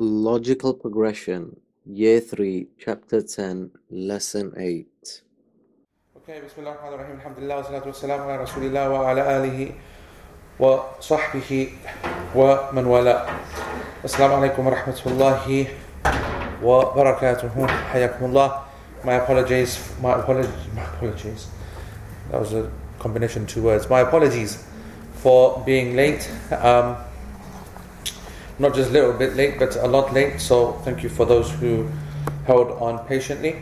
Logical Progression, Year 3, Chapter 10, Lesson 8. Okay, Bismillah ar-Rahman ar-Rahim, Alhamdulillah, wa salatu wa salam ala Rasulillah wa ala alihi wa sahbihi wa man wala. Assalamu alaikum wa rahmatullahi wa barakatuhu, hayakumullah. My apologies, my apologies, my apologies. That was a combination of two words. My apologies for being late. Um, not just a little bit late, but a lot late. So thank you for those who held on patiently.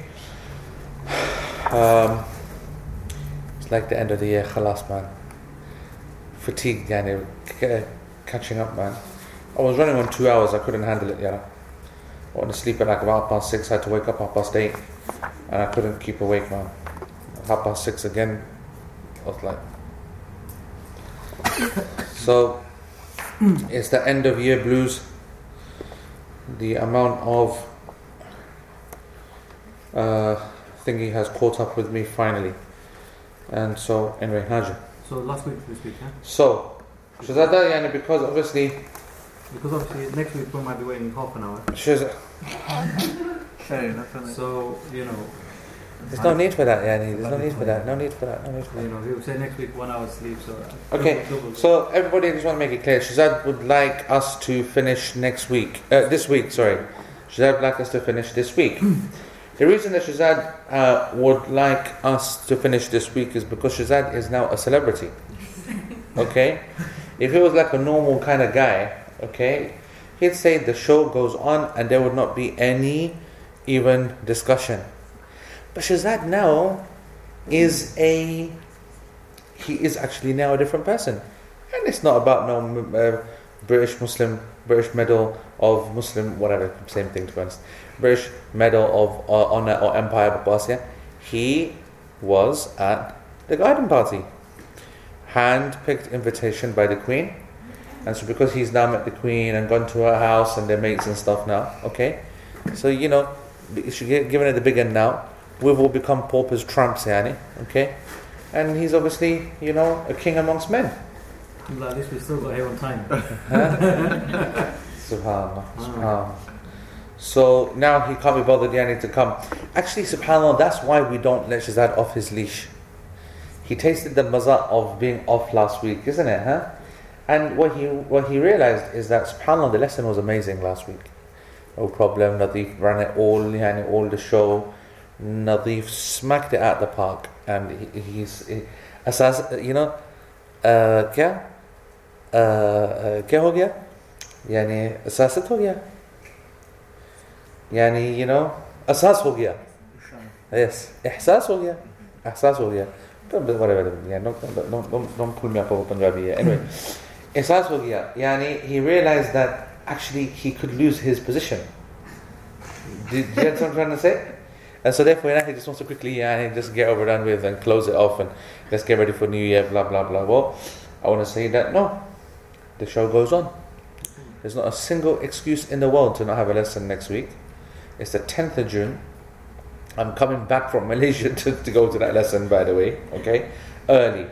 Um, it's like the end of the year, khalas man. Fatigue, c- catching up man. I was running on two hours, I couldn't handle it, yeah. I went to sleep at like about half past six, I had to wake up half past eight, and I couldn't keep awake, man. Half past six again, I was like. so, it's the end of year blues. The amount of uh, thingy has caught up with me finally. And so, anyway, Haja. So last week, this week, yeah? So, because obviously, Because obviously next week we might be waiting half an hour. Fair enough. So, you know, there's no need for that, yani, there's no need for that, no need for that, no need for you know, would say next week one hour sleep. So Okay, double- double- So, everybody, I just want to make it clear, Shazad would like us to finish next week, uh, this week, sorry. Shazad would like us to finish this week. The reason that Shazad uh, would like us to finish this week is because Shazad is now a celebrity. Okay? If he was like a normal kind of guy, okay, he'd say the show goes on and there would not be any even discussion. But Shazad now is a he is actually now a different person. And it's not about no uh, British Muslim, British Medal of Muslim, whatever, same thing to be honest. British Medal of uh, Honor or Empire of Bosnia. He was at the garden party. Hand picked invitation by the Queen. And so because he's now met the Queen and gone to her house and their mates and stuff now, okay? So, you know, she gi- given it the big end now. We've all become paupers, tramps, yani, okay? And he's obviously, you know, a king amongst men. Like, at least we still got here on time. Subhanallah. Subhanallah. So now he can't be bothered yani to come. Actually, subhanAllah, that's why we don't let Shazad off his leash. He tasted the maza of being off last week, isn't it, huh? And what he what he realized is that subhanAllah, the lesson was amazing last week. No problem, Nadif ran it all, yani all the show. Nadif smacked it at the park. And he, he's, he, asas, you know, uh, क्या? Uh, uh, क्या हो गया? यानी असासत हो गया यानी you know असास हो गया yes एहसास हो गया एहसास हो गया but but whatever yeah don't, don't, don't, don't, don't pull me up over Punjabi here anyway एहसास हो गया यानी he realized that actually he could lose his position do, do you understand what I'm trying to say And so therefore he just wants to quickly yeah, just get over done with and close it off and let's get ready for New Year blah blah blah well I want to say that no the show goes on there's not a single excuse in the world to not have a lesson next week. It's the 10th of June. I'm coming back from Malaysia to, to go to that lesson, by the way, okay? Early.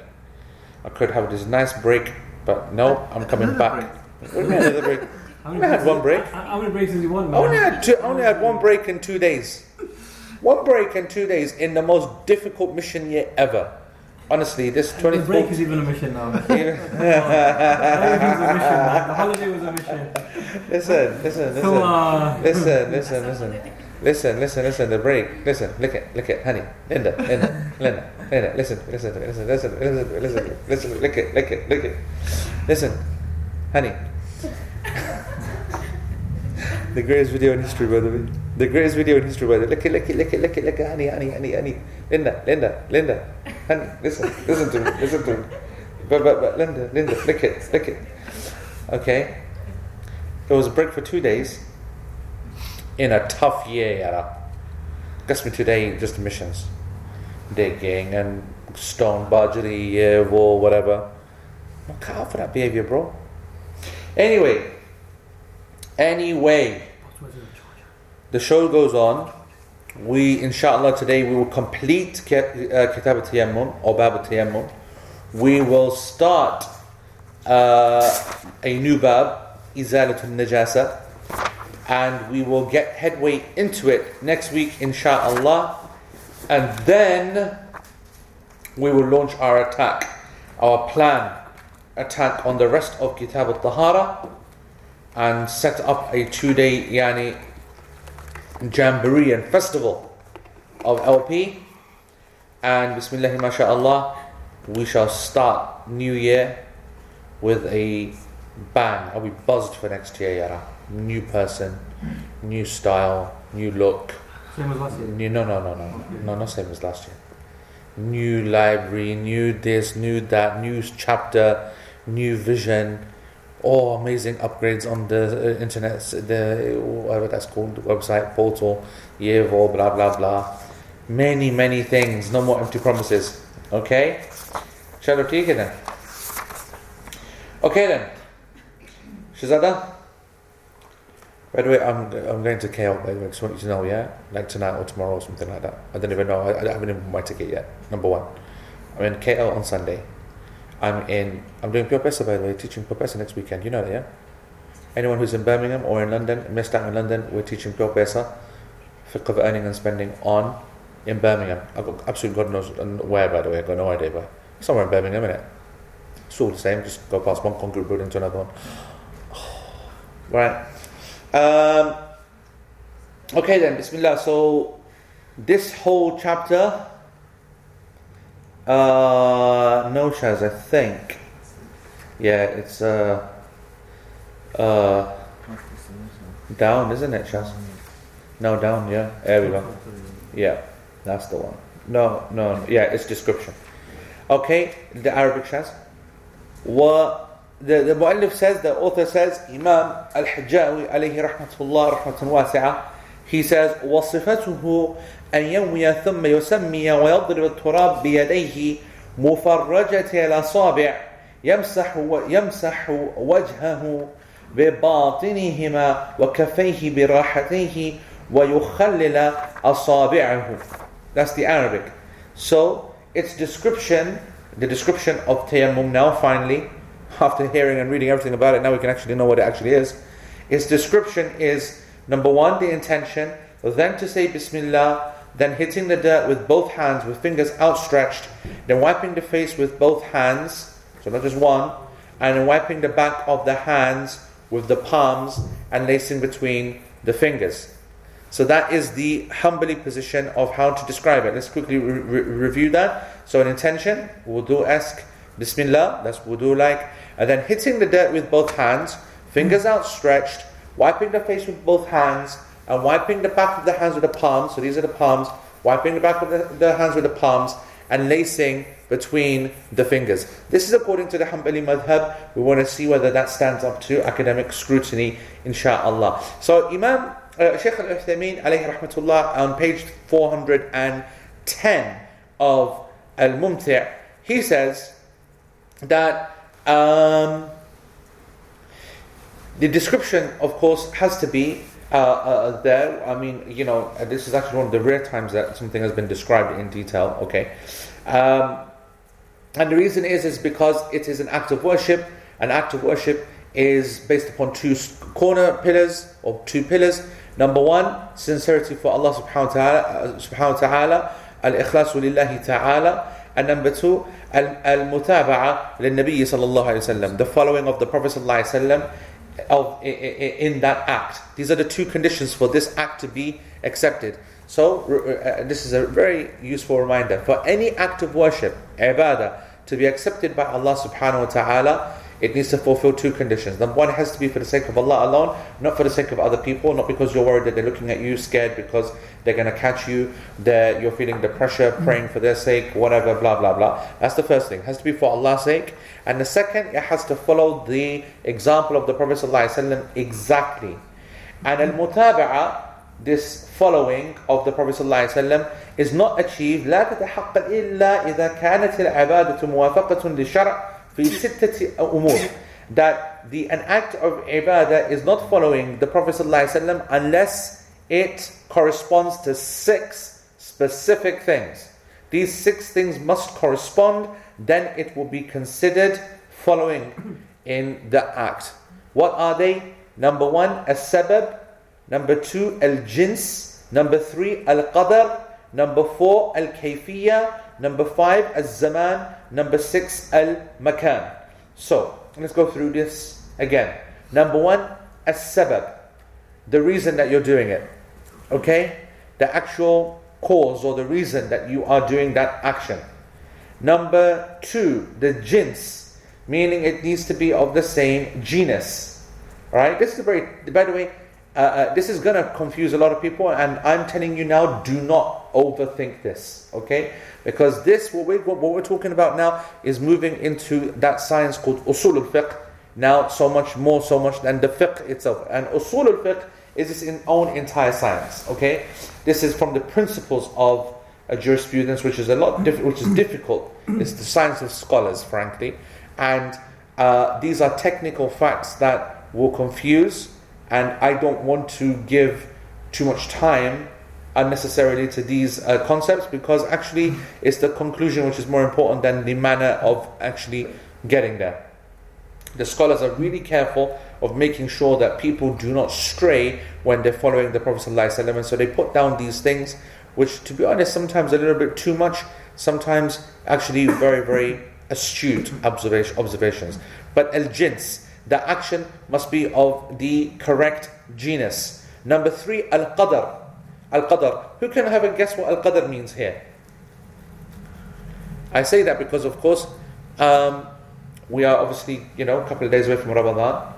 I could have this nice break, but no, I'm coming back. What do you mean another break? How I had one break. How, many breaks does he want, I only man? had, two, I only had one break in two days. One break in two days in the most difficult mission year ever. Honestly, this The break is even a mission now. Everything's a mission, man. The holiday was a mission. Listen, listen, listen. So, uh, Listen, listen, listen. Listen, listen, listen, the break. Listen, lick it, lick it, honey. Linda, Linda, Linda, Linda, listen, listen to me, listen, listen, listen, listen, listen, lick it, lick it, lick it. Listen, honey. The greatest video in history, by the way. The greatest video in history, by the it, lick it, lick it, honey, honey, honey, honey. Linda, Linda, Linda, honey, listen, listen to me, listen to me. But, but, but, Linda, Linda, lick it, lick it. Okay? It was a break for two days in a tough year, yara. Guess me today, just missions. Digging and stone budgery, war, whatever. I'm for that behavior, bro. Anyway, anyway, the show goes on. We, inshallah, today we will complete uh, Kitab al-Tayammum or Bab al-Tayammum. We will start uh, a new bab, Izalatul Najasa. and we will get headway into it next week, inshallah. And then we will launch our attack, our plan attack on the rest of Kitab al Tahara and set up a two day yani jamboree and festival of LP. And Bismillah, mashallah, we shall start New Year with a bang. I'll be buzzed for next year, Yara. New person, new style, new look. Same as last year. New, no, no, no, no, no, not same as last year. New library, new this, new that, new chapter, new vision. Oh, amazing upgrades on the uh, internet, the whatever that's called, website, portal, Yevo, blah blah blah. Many, many things. No more empty promises. Okay? We take it then? Okay then. Shazada? By the way, I'm, I'm going to KL, by the way, just want you to know, yeah? Like tonight or tomorrow or something like that. I don't even know. I, I haven't even bought my ticket yet. Number one. I'm in KL on Sunday. I'm in, I'm doing Pure Pesa, by the way, teaching Pure Pesa next weekend. You know that, yeah? Anyone who's in Birmingham or in London, missed out in London, we're teaching Pure Pesa, fiqh of earning and spending on in Birmingham. I've got absolutely God knows where, by the way, I've got no idea, but somewhere in Birmingham, innit? It's all the same, just go past one concrete building to another one. Right. Um, okay then, Bismillah. So, this whole chapter, uh, no shares, I think. Yeah, it's uh, uh, down, isn't it, Shaz? No, down. Yeah, there we go. Yeah, that's the one. No, no, yeah, it's description. Okay, the Arabic Shaz. What the, the Mu'allif says, the author says, Imam Al-Hajjawi alayhi rahmatullah rahmatun wasi'ah, he says, وَصِفَتُهُ أن ينوي ثم يسمي ويضرب التراب بيديه مفرجة الأصابع يمسح يمسح وجهه بباطنهما وكفيه براحتيه ويخلل أصابعه. That's the Arabic. So, its description, the description of tayammum now finally, after hearing and reading everything about it, now we can actually know what it actually is. Its description is number one, the intention, then to say Bismillah, then hitting the dirt with both hands, with fingers outstretched, then wiping the face with both hands, so not just one, and then wiping the back of the hands with the palms and lacing between the fingers. So that is the Hanbali position of how to describe it. Let's quickly re- re- review that. So an intention, wudu esque, Bismillah, that's wudu like, and then hitting the dirt with both hands, fingers outstretched, wiping the face with both hands, and wiping the back of the hands with the palms. So these are the palms, wiping the back of the, the hands with the palms, and lacing between the fingers. This is according to the Hanbali madhab. We want to see whether that stands up to academic scrutiny, inshallah. So Imam uh, Shaykh al Uthaymeen alayhi rahmatullah on page 410 of Al Mumti' he says that um, the description, of course, has to be uh, uh, there. I mean, you know, uh, this is actually one of the rare times that something has been described in detail. Okay, um, and the reason is is because it is an act of worship. An act of worship is based upon two corner pillars or two pillars. Number one, sincerity for Allah subhanahu wa ta'ala, uh, al-ikhlasu lillahi ta'ala. And number two, al- al-mutaba'a lil-nabi sallallahu alayhi wa sallam, the following of the Prophet sallallahu alayhi wa sallam of, in that act. These are the two conditions for this act to be accepted. So, uh, this is a very useful reminder. For any act of worship, ibadah, to be accepted by Allah subhanahu wa ta'ala, it needs to fulfill two conditions. Number one, it has to be for the sake of Allah alone, not for the sake of other people, not because you're worried that they're looking at you, scared because they're going to catch you, that you're feeling the pressure, praying for their sake, whatever, blah, blah, blah. That's the first thing. It has to be for Allah's sake. And the second, it has to follow the example of the Prophet ﷺ exactly. And al-mutaba'a, this following of the Prophet ﷺ is not achieved لا تتحقق إلا إذا كانت العبادة موافقة للشرع في ستة أمور that the an act of ibadah is not following the Prophet ﷺ unless it corresponds to six specific things. These six things must correspond, then it will be considered following in the act. What are they? Number one, a sabab, Number two, al-jins. Number three, al-qadr. Number four, al-kayfiyya. Number five, al-zaman. Number six, al-makan. So, let's go through this again. Number one, as-sabab. The reason that you're doing it. Okay? The actual cause or the reason that you are doing that action. Number two, the jins, meaning it needs to be of the same genus. Alright? This is very, by the way, uh, uh, this is going to confuse a lot of people, and I'm telling you now, do not overthink this, okay? Because this, what we're, what we're talking about now, is moving into that science called usul al fiqh. Now, so much more, so much than the fiqh itself. And usul al fiqh is its own entire science, okay? This is from the principles of a jurisprudence, which is a lot, diff- which is difficult. It's the science of scholars, frankly, and uh, these are technical facts that will confuse and I don't want to give too much time unnecessarily to these uh, concepts because actually it's the conclusion which is more important than the manner of actually getting there. The scholars are really careful of making sure that people do not stray when they're following the Prophet ﷺ, and so they put down these things, which, to be honest, sometimes a little bit too much, sometimes actually very, very astute observation, observations. But al jins, the action must be of the correct genus. Number three, al qadr. Al qadr. Who can have a guess what al qadr means here? I say that because, of course, um, we are obviously, you know, a couple of days away from Ramadan.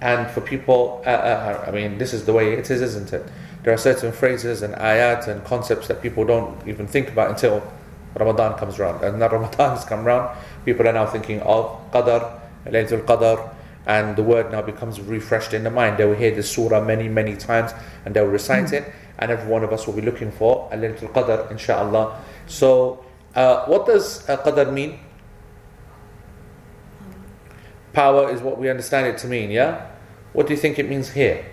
And for people, uh, uh, I mean, this is the way it is, isn't it? There are certain phrases and ayat and concepts that people don't even think about until Ramadan comes around. And now Ramadan has come around, people are now thinking of Qadr, Laylatul Qadr, and the word now becomes refreshed in the mind. They will hear this surah many, many times and they will recite it, and every one of us will be looking for a little qadr, inshallah. So, uh, what does uh, qadr mean? Power is what we understand it to mean, yeah? What do you think it means here?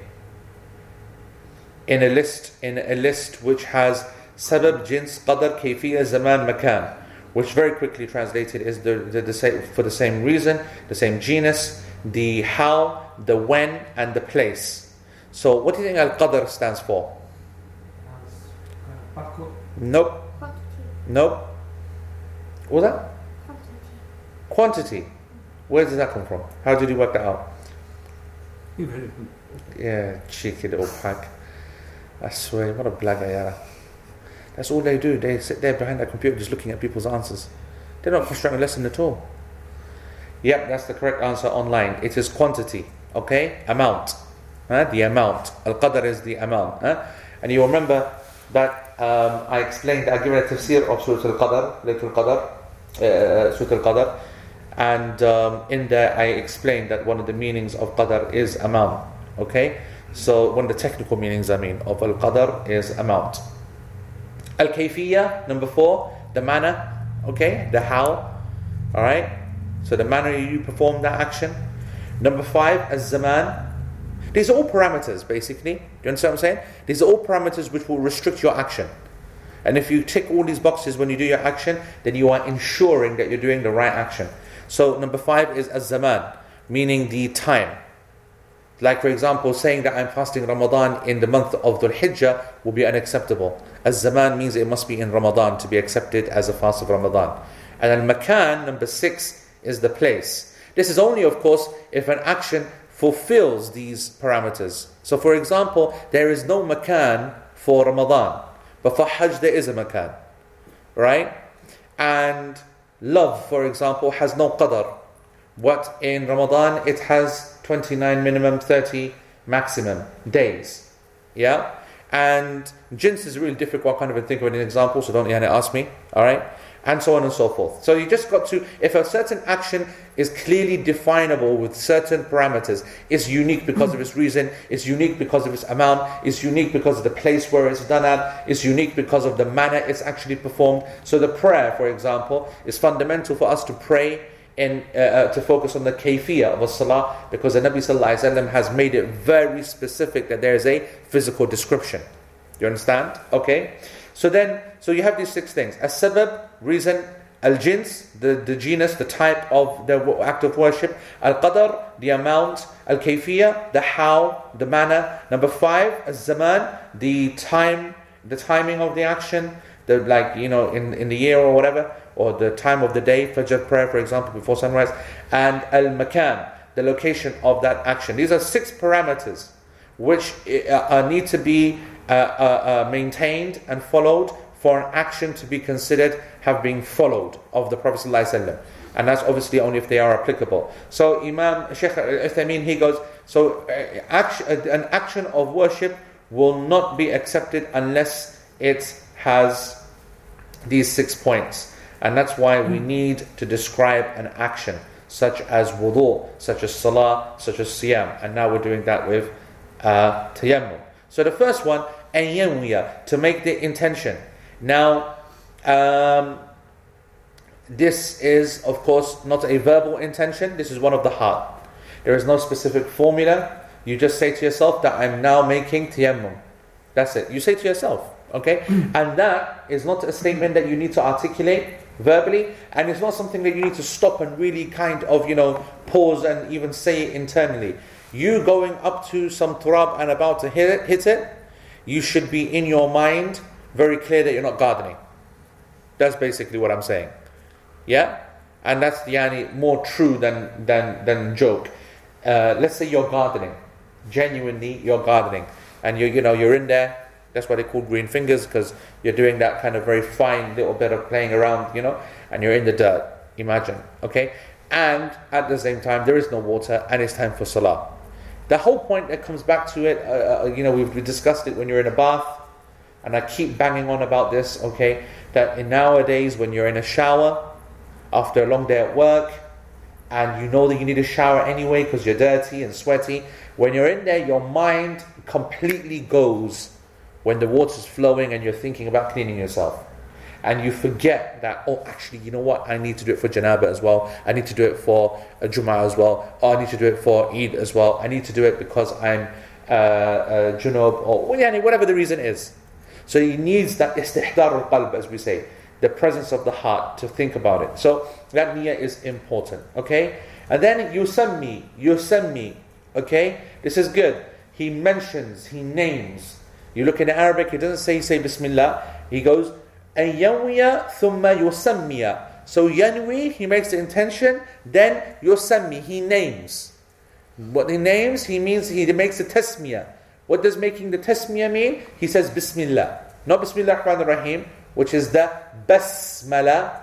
In a list, in a list which has sabab, jins, qadr, kayfiyya, zaman, makan, which very quickly translated is the, the, the, same, for the same reason, the same genus, the how, the when, and the place. So, what do you think Al Qadr stands for? Nope. Nope. What was that? Quantity. Where does that come from? How did you work that out? You've heard it. Yeah, cheeky little pack. I swear, what a blagger, That's all they do. They sit there behind their computer just looking at people's answers. They're not concentrating on lesson at all. Yep, that's the correct answer online. It is quantity, okay? Amount. The amount. Al Qadr is the amount. And you remember that um, I explained, I given a tafsir of Surah Al Qadr, Laylatul Qadr, uh, Surah Al Qadr, and um, in there I explained that one of the meanings of Qadr is amount, okay? So, one of the technical meanings, I mean, of Al Qadr is amount. Al Kayfiyya, number four, the manner, okay? The how, alright? So the manner you perform that action. Number five, as zaman. These are all parameters, basically. Do you understand what I'm saying? These are all parameters which will restrict your action. And if you tick all these boxes when you do your action, then you are ensuring that you're doing the right action. So number five is as zaman, meaning the time. Like for example, saying that I'm fasting Ramadan in the month of Dhul Hijjah will be unacceptable. As zaman means it must be in Ramadan to be accepted as a fast of Ramadan. And then makan, number six, is the place. This is only, of course, if an action fulfills these parameters. So, for example, there is no makan for Ramadan, but for Hajj there is a makan, right? And love, for example, has no qadr. What in Ramadan it has 29 minimum, 30 maximum days. Yeah? And jins is really difficult. I can't even think of an example, so don't ask me. All right? And so on and so forth. So you just got to, if a certain action is clearly definable with certain parameters, it's unique because of its reason, it's unique because of its amount, it's unique because of the place where it's done at, it's unique because of the manner it's actually performed. So the prayer, for example, is fundamental for us to pray and uh, uh, to focus on the kayfiyah of a salah because the Nabi Sallallahu has made it very specific that there is a physical description. You understand? Okay? So then, so you have these six things. A sabab, reason, Al jins, the, the genus, the type of the act of worship. Al qadar, the amount. Al kayfiyya, the how, the manner. Number five, Al zaman, the time, the timing of the action. The like you know in, in the year or whatever, or the time of the day, Fajr prayer, for example, before sunrise. And Al makan, the location of that action. These are six parameters which uh, need to be uh, uh, uh, maintained and followed for an action to be considered have been followed of the Prophet ﷺ. And that's obviously only if they are applicable. So Imam Sheikh Al-Uthaymeen, he goes, so uh, action, uh, an action of worship will not be accepted unless it has these six points. And that's why we need to describe an action, such as wudu, such as salah, such as siyam. And now we're doing that with uh, tayammum. So the first one, an to make the intention. Now, um, this is, of course, not a verbal intention, this is one of the heart. There is no specific formula. You just say to yourself that I'm now making tayammum. That's it. You say to yourself, okay? and that is not a statement that you need to articulate verbally, and it's not something that you need to stop and really kind of, you know, pause and even say it internally. You going up to some turab and about to hit it, hit it, you should be in your mind very clear that you're not gardening. That's basically what I'm saying. Yeah? And that's yani, more true than, than, than joke. Uh, let's say you're gardening. Genuinely, you're gardening. And you you know, you're in there. That's why they call green fingers, because you're doing that kind of very fine little bit of playing around, you know, and you're in the dirt. Imagine. Okay? And at the same time, there is no water, and it's time for salah. The whole point that comes back to it, uh, uh, you know, we've discussed it when you're in a bath, and I keep banging on about this, okay, that in nowadays when you're in a shower, after a long day at work, and you know that you need a shower anyway because you're dirty and sweaty, when you're in there, your mind completely goes when the water's flowing and you're thinking about cleaning yourself and you forget that, oh, actually, you know what? I need to do it for Janaba as well. I need to do it for Jummah as well. Oh, I need to do it for Eid as well. I need to do it because I'm uh, uh, Junub or whatever the reason is. So he needs that istihdar al-qalb, as we say, the presence of the heart to think about it. So that niyyah is important, okay? And then yusammi, yusammi, okay? This is good. He mentions, he names. You look in Arabic, he doesn't say, say Bismillah. He goes, and yanwiya thumma yusammiya. So yanwi, he makes the intention, then yusammi, he names. What he names, he means he makes the tasmiyah. What does making the tasmiyah mean? He says bismillah. Not bismillah rahman rahim, which is the basmala.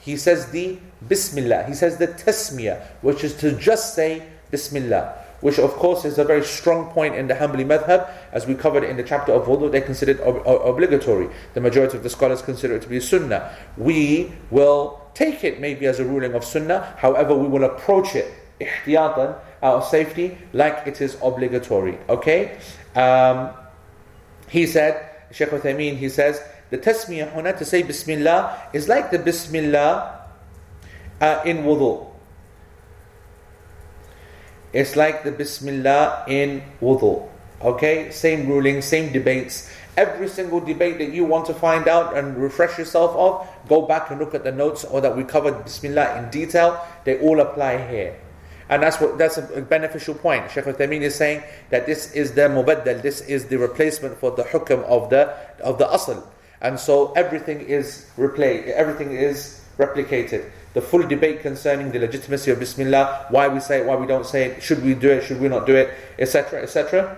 He says the bismillah. He says the tasmiyah, which is to just say bismillah which of course is a very strong point in the Hanbali madhab, as we covered in the chapter of wudu, they consider it ob- obligatory. The majority of the scholars consider it to be sunnah. We will take it maybe as a ruling of sunnah, however, we will approach it ihtiyatan, out of safety, like it is obligatory. Okay? Um, he said, Shaykh Uthaymeen, he says, the tasmiyah huna to say Bismillah is like the Bismillah uh, in wudu. It's like the Bismillah in wudu. Okay, same ruling, same debates. Every single debate that you want to find out and refresh yourself of, go back and look at the notes or that we covered Bismillah in detail. They all apply here. And that's what that's a beneficial point. Shaykh Uthaymeen is saying that this is the mubaddal, this is the replacement for the hukm of the of the asl. And so everything is replaced, everything is replicated the full debate concerning the legitimacy of Bismillah, why we say it, why we don't say it, should we do it, should we not do it, etc., etc.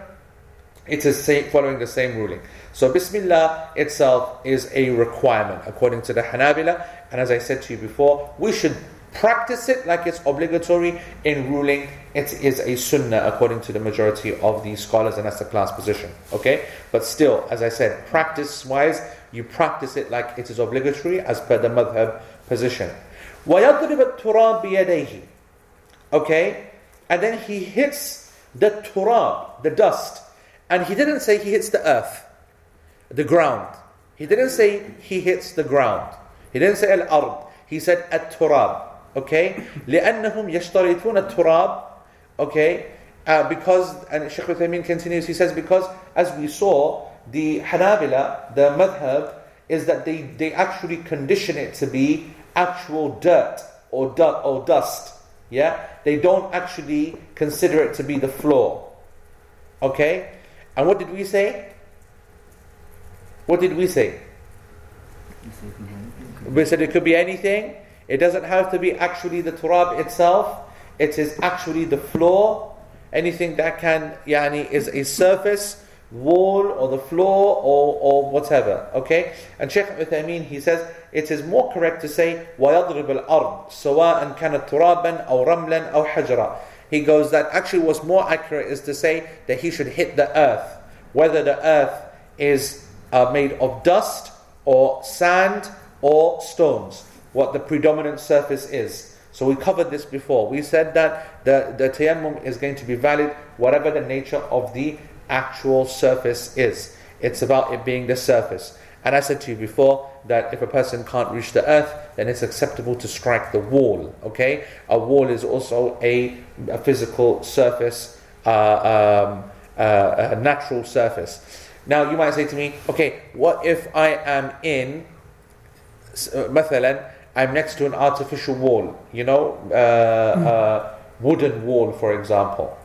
It is following the same ruling. So Bismillah itself is a requirement according to the Hanabila, and as I said to you before, we should practice it like it's obligatory in ruling it is a sunnah according to the majority of the scholars and that's the class position okay but still as i said practice wise you practice it like it is obligatory as per the madhab position وَيَضْرِبَ التُّرَابِ بِيَدَيْهِ Okay? And then he hits the turab, the dust. And he didn't say he hits the earth, the ground. He didn't say he hits the ground. He didn't say al-ard. He said at-turab. Okay? لأنهم يشترطون التراب. Okay? Uh, because, and Shaykh Uthaymeen continues, he says, because as we saw, the Hanabila, the madhab, is that they, they actually condition it to be actual dirt or, du- or dust. Yeah? They don't actually consider it to be the floor. Okay? And what did we say? What did we say? We said it could be anything. It doesn't have to be actually the turab itself. It is actually the floor. Anything that can, yani, is a surface, wall, or the floor, or, or whatever. Okay? And Shaykh Uthaymeen, he says, it is more correct to say, وَيَضْرِبَ الْأَرْض سَوَاءً كَانَتْ تُرَابًا أَوْ رَمْلًا أَوْ حَجْرًا He goes that actually what's more accurate is to say that he should hit the earth. Whether the earth is uh, made of dust, or sand, or stones. What the predominant surface is. So we covered this before. We said that the, the tayammum is going to be valid whatever the nature of the actual surface is. It's about it being the surface. And I said to you before that if a person can't reach the earth, then it's acceptable to strike the wall. Okay? A wall is also a, a physical surface, uh, um, uh, a natural surface. Now you might say to me, okay, what if I am in, uh, مثلا, I'm next to an artificial wall, you know, uh, uh, wooden wall, for example.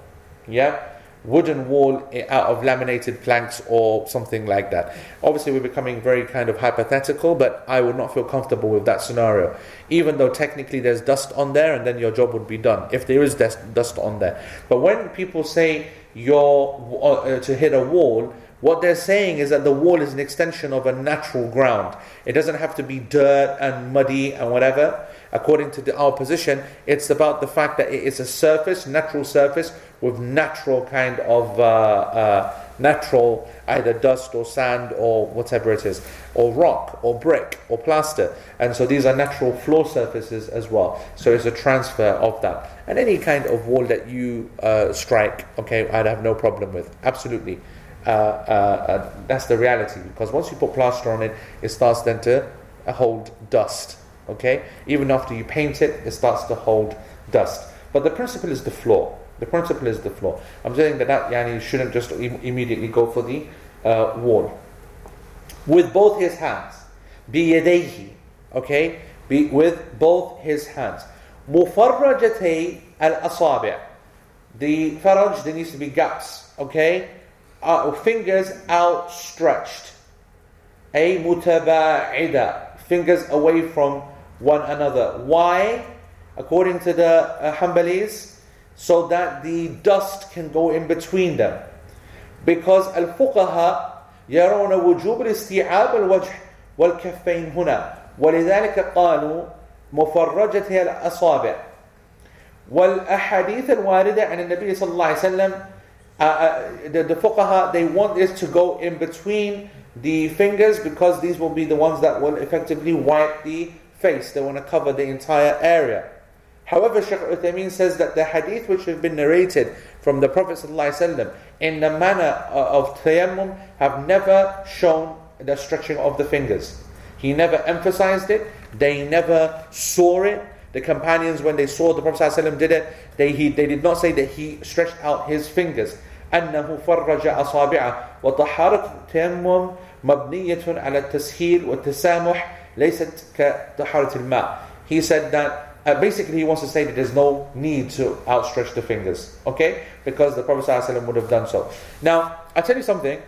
Yeah? Wooden wall out of laminated planks or something like that. Obviously, we're becoming very kind of hypothetical, but I would not feel comfortable with that scenario. Even though technically there's dust on there and then your job would be done, if there is dust on there. But when people say you're uh, to hit a wall, what they're saying is that the wall is an extension of a natural ground. It doesn't have to be dirt and muddy and whatever. According to the, our position, it's about the fact that it is a surface, natural surface, with natural kind of uh, uh, natural either dust or sand or whatever it is, or rock or brick or plaster. And so these are natural floor surfaces as well. So it's a transfer of that. And any kind of wall that you uh, strike, okay, I'd have no problem with. Absolutely. Uh, uh, uh, that's the reality because once you put plaster on it, it starts then to hold dust. Okay, even after you paint it, it starts to hold dust. But the principle is the floor. The principle is the floor. I'm saying that, that yani, you shouldn't just Im- immediately go for the uh, wall. With both his hands, بيديه, okay, Be, with both his hands. مفرجتي الأصابع. The faraj, there needs to be gaps, okay? uh, fingers outstretched. A mutaba'ida, fingers away from one another. Why? According to the uh, Hanbalis, so that the dust can go in between them. Because al-fuqaha يرون وجوب الاستيعاب الوجه والكفين هنا ولذلك قالوا مفرجة الأصابع والأحاديث الواردة عن النبي صلى الله عليه وسلم uh, uh, the, the fuqaha, they want this to go in between the fingers because these will be the ones that will effectively wipe the face. They want to cover the entire area. However, Shaykh Uthaymeen says that the hadith which have been narrated from the Prophet ﷺ in the manner uh, of tayammum have never shown the stretching of the fingers. He never emphasized it, they never saw it. The companions, when they saw the Prophet ﷺ did it, they, he, they did not say that he stretched out his fingers. أنه فرج أصابعه وطهارة التيمم مبنية على التسهيل والتسامح ليست كطهارة الماء. He said that uh, basically he wants to say that there's no need to outstretch the fingers, okay? Because the Prophet ﷺ would have done so. Now, I tell you something.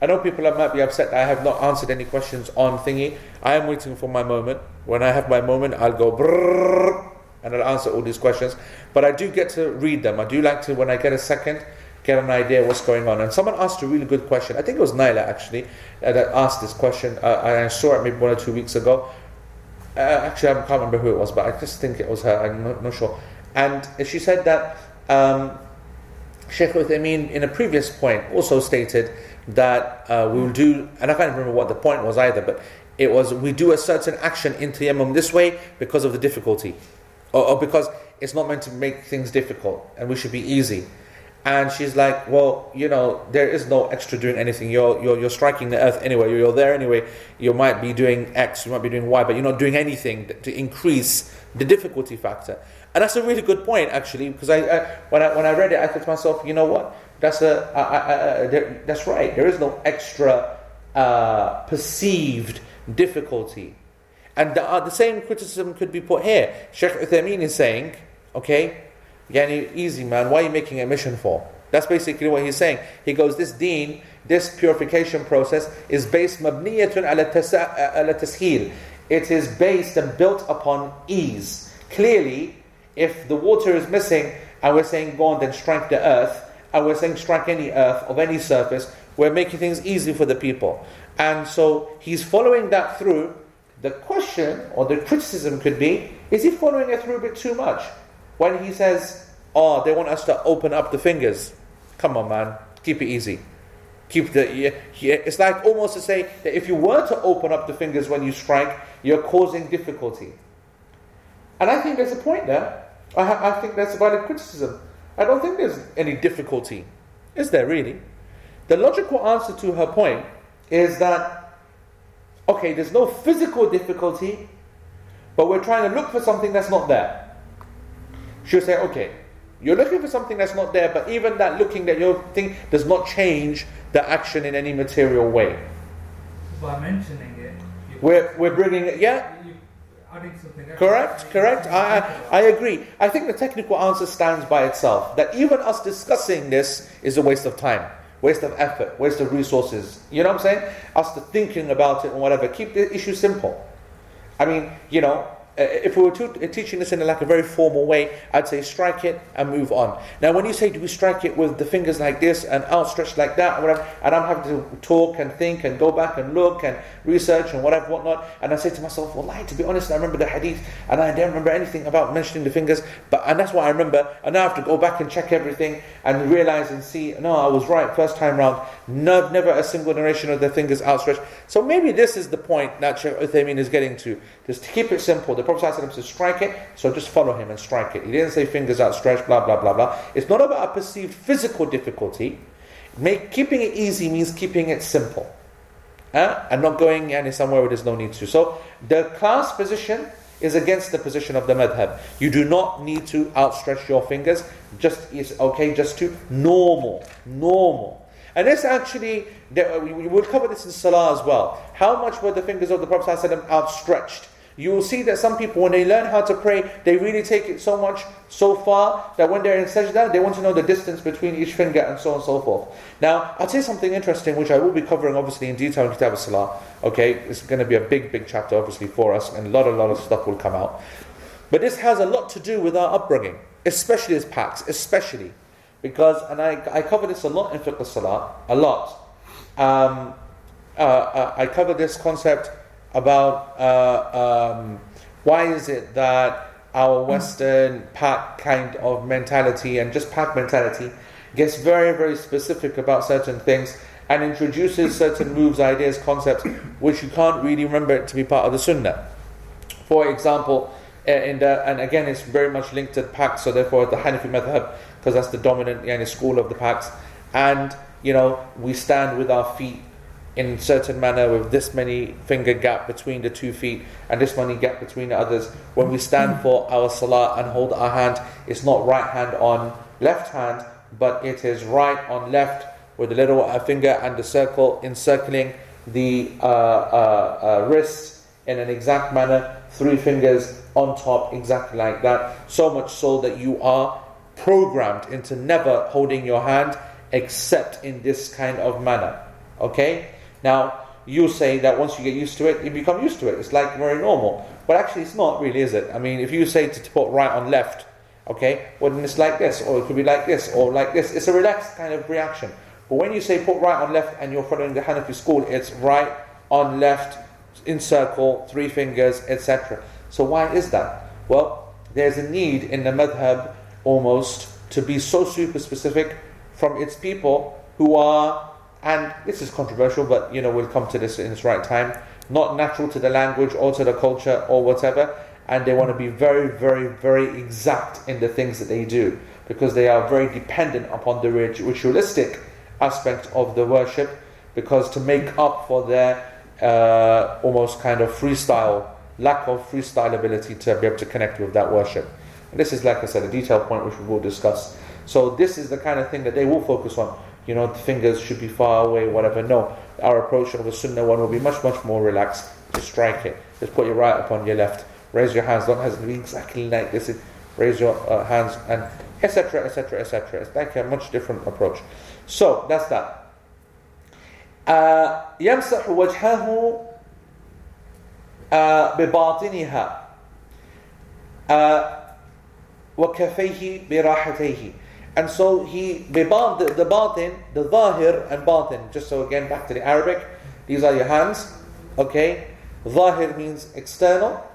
I know people might be upset that I have not answered any questions on thingy. I am waiting for my moment. When I have my moment, I'll go brrrr, and I'll answer all these questions. But I do get to read them. I do like to, when I get a second, get an idea what's going on. And someone asked a really good question. I think it was Nyla actually uh, that asked this question. Uh, I saw it maybe one or two weeks ago. Uh, actually, I can't remember who it was, but I just think it was her. I'm not, not sure. And she said that um, Sheikh Uthaymeen, in a previous point, also stated that uh, we will do, and I can't remember what the point was either, but it was we do a certain action in Tayammum this way because of the difficulty, or, or because it's not meant to make things difficult, and we should be easy. And she's like, well, you know, there is no extra doing anything. You're, you're, you're striking the earth anyway. You're there anyway. You might be doing X, you might be doing Y, but you're not doing anything to increase the difficulty factor. And that's a really good point, actually, because I, I when I when I read it, I thought to myself, you know what? That's a I, I, that's right. There is no extra uh, perceived difficulty. And the, uh, the same criticism could be put here. Sheikh Uthaymeen is saying, okay, Yani, easy man, why are you making a mission for? That's basically what he's saying. He goes, this deen, this purification process is based mabniyatun ala tasheel. It is based and built upon ease. Clearly, if the water is missing and we're saying go on then strike the earth, and we're saying strike any earth of any surface, we're making things easy for the people. And so he's following that through. The question or the criticism could be, is he following it through a bit too much? When he says, oh, they want us to open up the fingers. Come on, man, keep it easy. Keep the yeah, yeah. It's like almost to say that if you were to open up the fingers when you strike, you're causing difficulty. And I think there's a point there. I, I think that's a valid criticism. I don't think there's any difficulty. Is there really? The logical answer to her point is that, okay, there's no physical difficulty, but we're trying to look for something that's not there. She'll say, okay, you're looking for something that's not there, but even that looking that you think does not change the action in any material way. By mentioning it, we're, we're bringing it, yeah? Correct, correct. I, I, I agree. I think the technical answer stands by itself. That even us discussing this is a waste of time, waste of effort, waste of resources. You know what I'm saying? Us to thinking about it and whatever. Keep the issue simple. I mean, you know, uh, if we were to, uh, teaching this in like a very formal way, I'd say strike it and move on. Now, when you say do we strike it with the fingers like this and outstretched like that, whatever, and I'm having to talk and think and go back and look and research and whatever, whatnot, and I say to myself, well, lie, to be honest, I remember the hadith and I don't remember anything about mentioning the fingers, but and that's what I remember, and now I have to go back and check everything and realize and see, no, I was right first time round, no, never a single narration of the fingers outstretched. So maybe this is the point that Shaykh Uthaymeen is getting to. Just to keep it simple. The Prophet ﷺ said strike it, so just follow him and strike it. He didn't say fingers outstretched, blah, blah, blah, blah. It's not about a perceived physical difficulty. Make, keeping it easy means keeping it simple. Uh, and not going any somewhere where there's no need to. So the class position is against the position of the madhab. You do not need to outstretch your fingers. Just okay, just to normal, normal. And this actually, we will cover this in Salah as well. How much were the fingers of the Prophet outstretched? You will see that some people, when they learn how to pray, they really take it so much, so far, that when they're in sajda, they want to know the distance between each finger and so on and so forth. Now, I'll say something interesting, which I will be covering obviously in detail in Kitab al-Salah. Okay, it's going to be a big, big chapter obviously for us, and a lot, a lot of stuff will come out. But this has a lot to do with our upbringing, especially as Paks, especially. Because, and I, I cover this a lot in Fiqh Salah, a lot. Um, uh, uh, I cover this concept about uh, um, why is it that our Western Pak kind of mentality and just Pak mentality gets very, very specific about certain things and introduces certain moves, ideas, concepts which you can't really remember to be part of the Sunnah. For example, uh, in the, and again, it's very much linked to the Pak, so therefore the Hanafi madhab because that's the dominant yani, school of the Paks. And, you know, we stand with our feet in certain manner with this many finger gap between the two feet and this many gap between the others. When we stand for our salah and hold our hand, it's not right hand on left hand, but it is right on left with the little uh, finger and the circle encircling the uh, uh, uh, wrists in an exact manner, three fingers on top, exactly like that. So much so that you are programmed into never holding your hand except in this kind of manner. Okay? Now, you say that once you get used to it, you become used to it. It's like very normal. But actually, it's not really, is it? I mean, if you say to put right on left, okay, well, then it's like this, or it could be like this, or like this. It's a relaxed kind of reaction. But when you say put right on left and you're following the Hanafi school, it's right on left, in circle, three fingers, etc. So why is that? Well, there's a need in the madhab almost to be so super specific from its people who are, and this is controversial, but you know, we'll come to this in its right time, not natural to the language or to the culture or whatever, and they want to be very, very, very exact in the things that they do because they are very dependent upon the ritualistic aspect of the worship because to make up for their uh, almost kind of freestyle, lack of freestyle ability to be able to connect with that worship. And this is, like I said, a detailed point which we will discuss. So this is the kind of thing that they will focus on You know, the fingers should be far away, whatever. No, our approach of the Sunnah one will be much, much more relaxed. to strike it. Just put your right upon your left. Raise your hands. Don't have to be exactly like this. Raise your uh, hands and etc. etc. etc. It's like a much different approach. So that's that. Uh, يمسح وجهه uh, بباطنها uh, وكفيه براحتيه and so he the, the batin, the zahir and batin. Just so again back to the Arabic, these are your hands. Okay? Zahir means external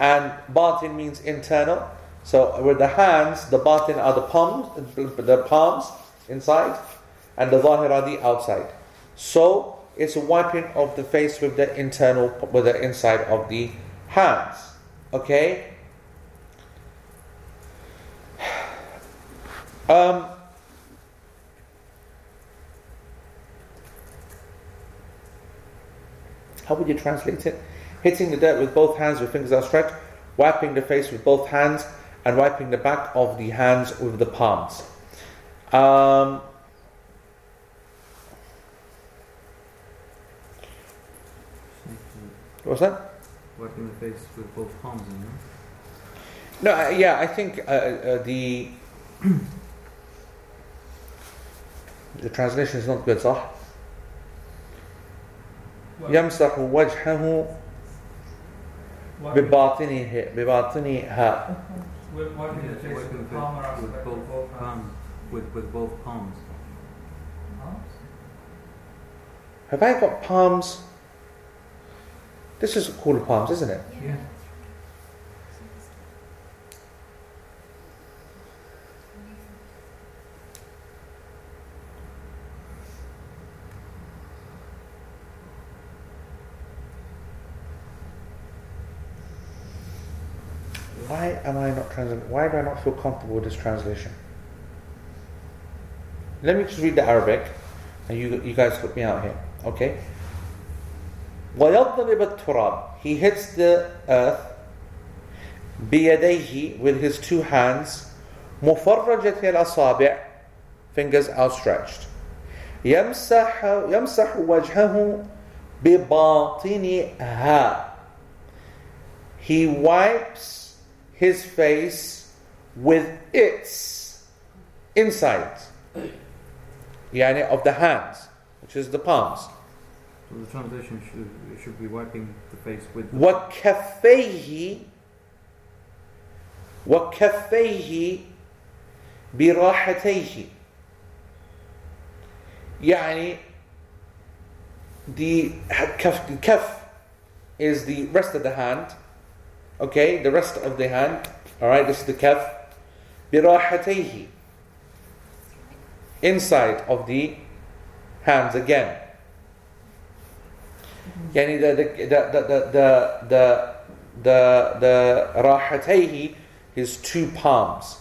and batin means internal. So with the hands, the batin are the palms, the palms inside, and the zahir are the outside. So it's a wiping of the face with the internal with the inside of the hands. Okay? Um, how would you translate it? Hitting the dirt with both hands with fingers outstretched, wiping the face with both hands, and wiping the back of the hands with the palms. Um, what's that? Wiping the face with both palms, you know? No, uh, yeah, I think uh, uh, the the translation is not good, صح? يمسح وجهه بباطنه بباطنها Wiping the face with palm or with with both both hands. palms. With, with both palms. Have I got palms? This is called palms, isn't it? Yeah. Why am I not translating? Why do I not feel comfortable with this translation? Let me just read the Arabic, and you you guys help me out here, okay? ويضرب التراب. He hits the earth بيديه with his two hands مفرجة الأصابع fingers outstretched يمسح يمسح وجهه بباطنها he wipes his face with its inside يعني of the hands which is the palms So the translation should, it should be wiping the face with the وكفيه وكفيه براحتيه يعني the كف the كف is the rest of the hand Okay, the rest of the hand. All right, this is the kaf. Birahatayhi. Inside of the hands again. Yani the the the the the the the, the rahatayhi, is two palms.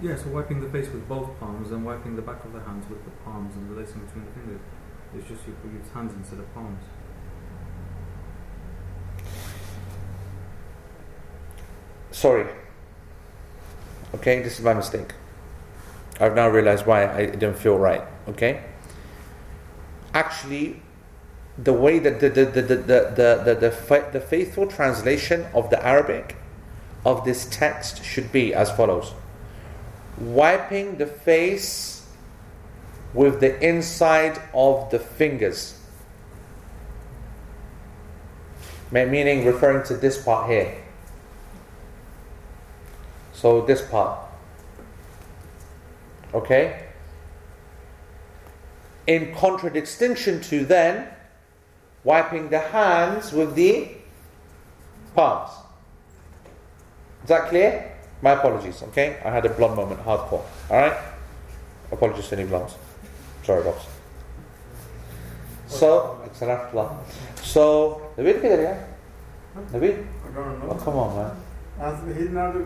Yes, yeah, so wiping the face with both palms and wiping the back of the hands with the palms and releasing between the fingers. It's just you put your hands instead of palms. Sorry. Okay this is my mistake. I've now realized why I didn't feel right okay? Actually the way that the the the the the, the, the, the faithful translation of the Arabic of this text should be as follows. Wiping the face with the inside of the fingers. Meaning referring to this part here so this part okay in contradistinction to then wiping the hands with the palms. Is that clear? My apologies, okay? I had a blonde moment, hardcore. Alright? Apologies to any blondes. Sorry, Bobs. So, Salam. So, Naveed kidhar hai? Naveed? I don't know. Oh, come on, man. As he's not uh,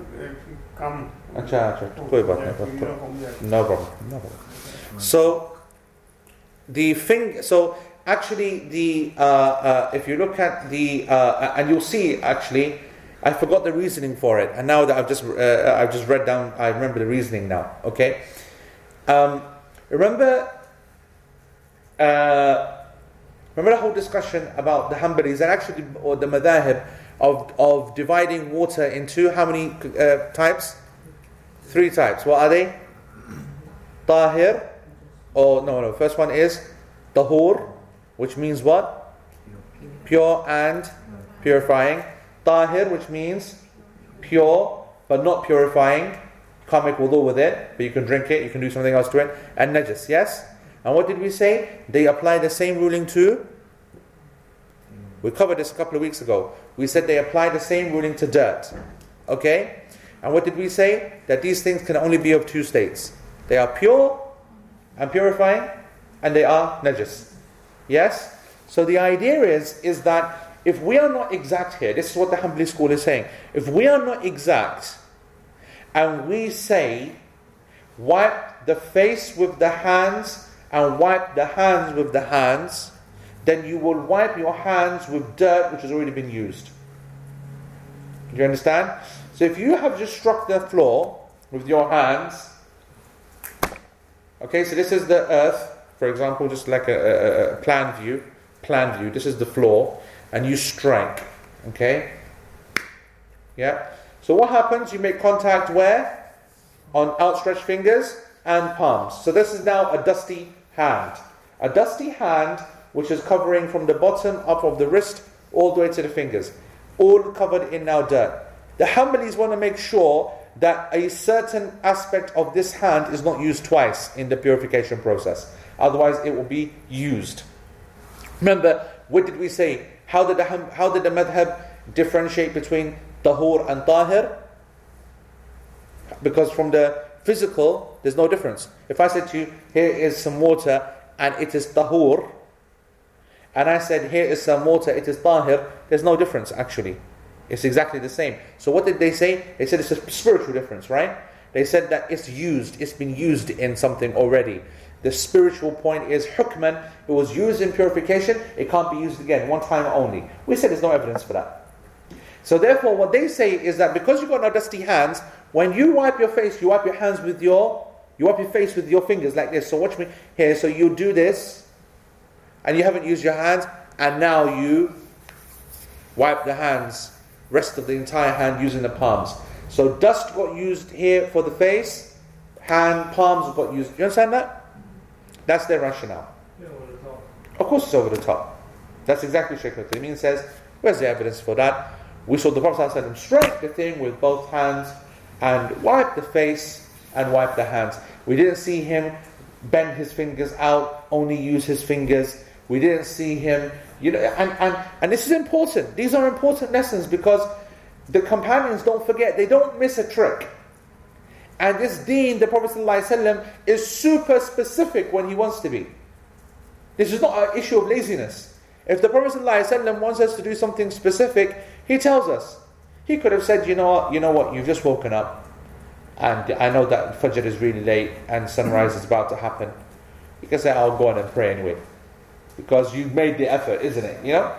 come. अच्छा अच्छा कोई बात नहीं Yeah, बस- from there. No problem. No problem. So the thing. So actually, the uh, uh, if you look at the uh, and you'll see actually, I forgot the reasoning for it, and now that I've just uh, I've just read down, I remember the reasoning now. Okay. Um, remember. Uh, Remember the whole discussion about the Hanbalis and actually, or the madhahib of, of dividing water into how many uh, types? Three types. What are they? Tahir. Oh, no, no. First one is Tahur, which means what? Pure and purifying. Tahir, which means pure but not purifying. Can't make wudu with it, but you can drink it, you can do something else to it. And najis, yes? And what did we say? They apply the same ruling to. We covered this a couple of weeks ago. We said they apply the same ruling to dirt. Okay? And what did we say? That these things can only be of two states. They are pure and purifying, and they are najis. Yes? So the idea is, is that if we are not exact here, this is what the Hanbali school is saying. If we are not exact, and we say, wipe the face with the hands and wipe the hands with the hands, then you will wipe your hands with dirt which has already been used. Do you understand? So if you have just struck the floor with your hands, okay, so this is the earth, for example, just like a, a, a plan view, plan view. This is the floor, and you strike, okay? Yeah. So what happens? You make contact where? On outstretched fingers and palms. So this is now a dusty hand. A dusty hand which is covering from the bottom up of the wrist all the way to the fingers. All covered in now dirt. The Hanbalis want to make sure that a certain aspect of this hand is not used twice in the purification process. Otherwise, it will be used. Remember, what did we say? How did the, how did the madhab differentiate between tahur and tahir? Because from the physical, there's no difference. If I said to you, here is some water and it is tahur, and I said, here is some water, it is tahir, there's no difference actually. It's exactly the same. So what did they say? They said it's a spiritual difference, right? They said that it's used, it's been used in something already. The spiritual point is hukman, it was used in purification, it can't be used again, one time only. We said there's no evidence for that. So therefore, what they say is that because you've got no dusty hands, when you wipe your face, you wipe your hands with your, you wipe your face with your fingers like this. So watch me here. So you do this, and you haven't used your hands, and now you wipe the hands, rest of the entire hand using the palms. So dust got used here for the face, hand, palms got used. You understand that? That's their rationale. Yeah, the. Of course, it's over the top. That's exactly Sheikh Uthaymeen says. Where's the evidence for that? We saw the Prophet ﷺ strike the thing with both hands and wipe the face and wipe the hands. We didn't see him bend his fingers out, only use his fingers. We didn't see him, you know, and, and, and this is important. These are important lessons because the companions don't forget, they don't miss a trick. And this deen, the Prophet ﷺ, is super specific when he wants to be. This is not an issue of laziness. If the Prophet ﷺ wants us to do something specific, he tells us. He could have said, you know what, you know what, you've just woken up, and I know that Fajr is really late and sunrise is about to happen. Can say, I'll go on and pray anyway. Because you made the effort, isn't it? You know?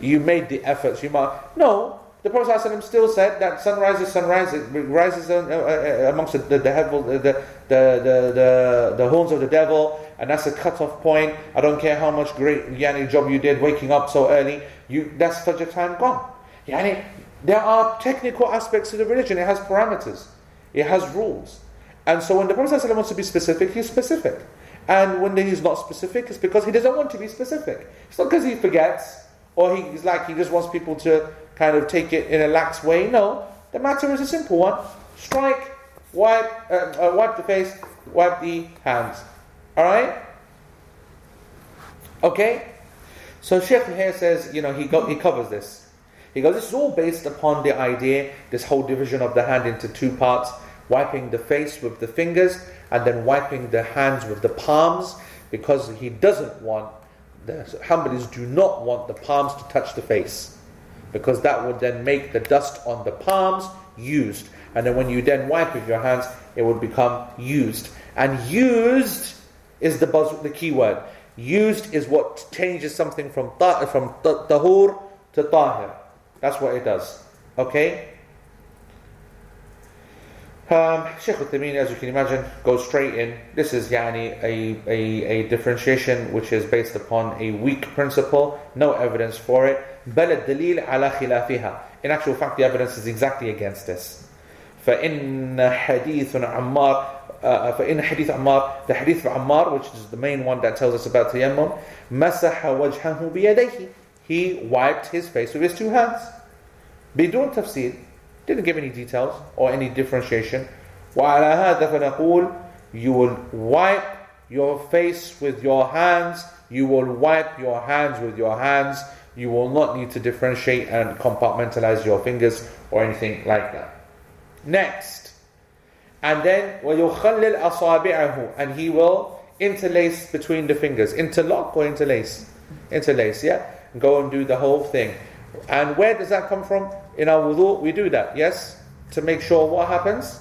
You made the efforts. You might no, the Prophet ﷺ still said that sunrise is sunrise, it rises uh, uh, amongst the, the, the, the, the, the, horns of the devil, and that's a cut-off point. I don't care how much great yani, job you did waking up so early, you that's Fajr time gone. Yani, there are technical aspects to the religion, it has parameters, it has rules. And so when the Prophet ﷺ wants to be specific, he's specific. And when he's not specific, it's because he doesn't want to be specific. It's not because he forgets, or he's like he just wants people to kind of take it in a lax way. No, the matter is a simple one: strike, wipe, uh, uh, wipe the face, wipe the hands. All right. Okay. So Sheikh here says, you know, he got, he covers this. He goes, this is all based upon the idea, this whole division of the hand into two parts, wiping the face with the fingers and then wiping the hands with the palms, because he doesn't want the Hanbalis do not want the palms to touch the face because that would then make the dust on the palms used. And then when you then wipe with your hands, it would become used. And used is the buzz, the key word. Used is what changes something from ta- from tahur to tahir. That's what it does. Okay? Um, Sheikh Uthaymeen, as you can imagine, goes straight in. This is yani a, a, a differentiation which is based upon a weak principle, no evidence for it. بل الدليل على خلافها. In actual fact, the evidence is exactly against this. فإن حديث عمار uh, فإن حديث عمار the hadith of Ammar, which is the main one that tells us about tayammum, مسح وجهه بيديه. He wiped his face with his two hands. بدون تفسير. didn't give any details or any differentiation وعلى هذا فنقول you will wipe your face with your hands you will wipe your hands with your hands you will not need to differentiate and compartmentalize your fingers or anything like that next and then وَيُخَلِّلْ أَصَابِعَهُ And he will interlace between the fingers. Interlock or interlace? Interlace, yeah? Go and do the whole thing. And where does that come from? In our wudu, we do that, yes? To make sure what happens?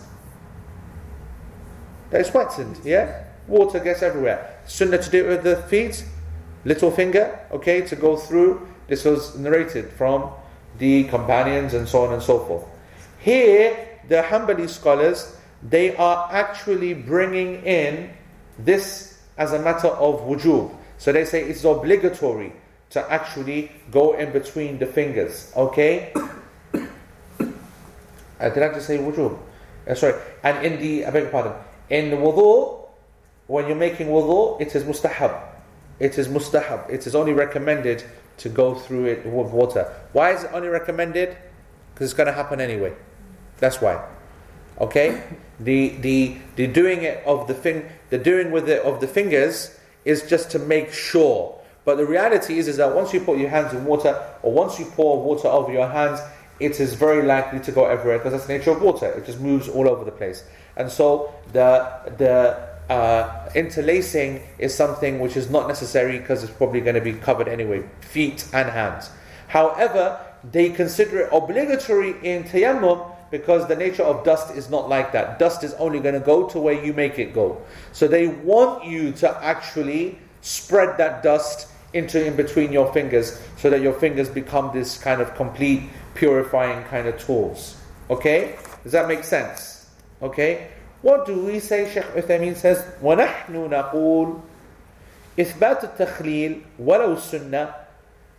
That it's wetted, yeah? Water gets everywhere. Sunnah to do it with the feet, little finger, okay, to go through. This was narrated from the companions and so on and so forth. Here, the Hanbali scholars, they are actually bringing in this as a matter of wujub. So they say it's obligatory to actually go in between the fingers. Okay? I did I just say wujub? Uh, sorry. And in the, I beg your pardon, in the wudu, when you're making wudu, it is mustahab. It is mustahab. It is only recommended to go through it with water. Why is it only recommended? Because it's going to happen anyway. That's why. Okay? The the the doing it of the thing the doing with it of the fingers is just to make sure. But the reality is is that once you put your hands in water or once you pour water over your hands, it is very likely to go everywhere because that's the nature of water. It just moves all over the place. And so the the uh, interlacing is something which is not necessary because it's probably going to be covered anyway, feet and hands. However, they consider it obligatory in tayammum because the nature of dust is not like that. Dust is only going to go to where you make it go. So they want you to actually spread that dust into in between your fingers so that your fingers become this kind of complete purifying kind of tools. Okay? Does that make sense? Okay? What do we say? Sheikh Uthaymeen says, وَنَحْنُ نَقُولُ إِثْبَاتُ التَّخْلِيل وَلَوْ سُنَّةِ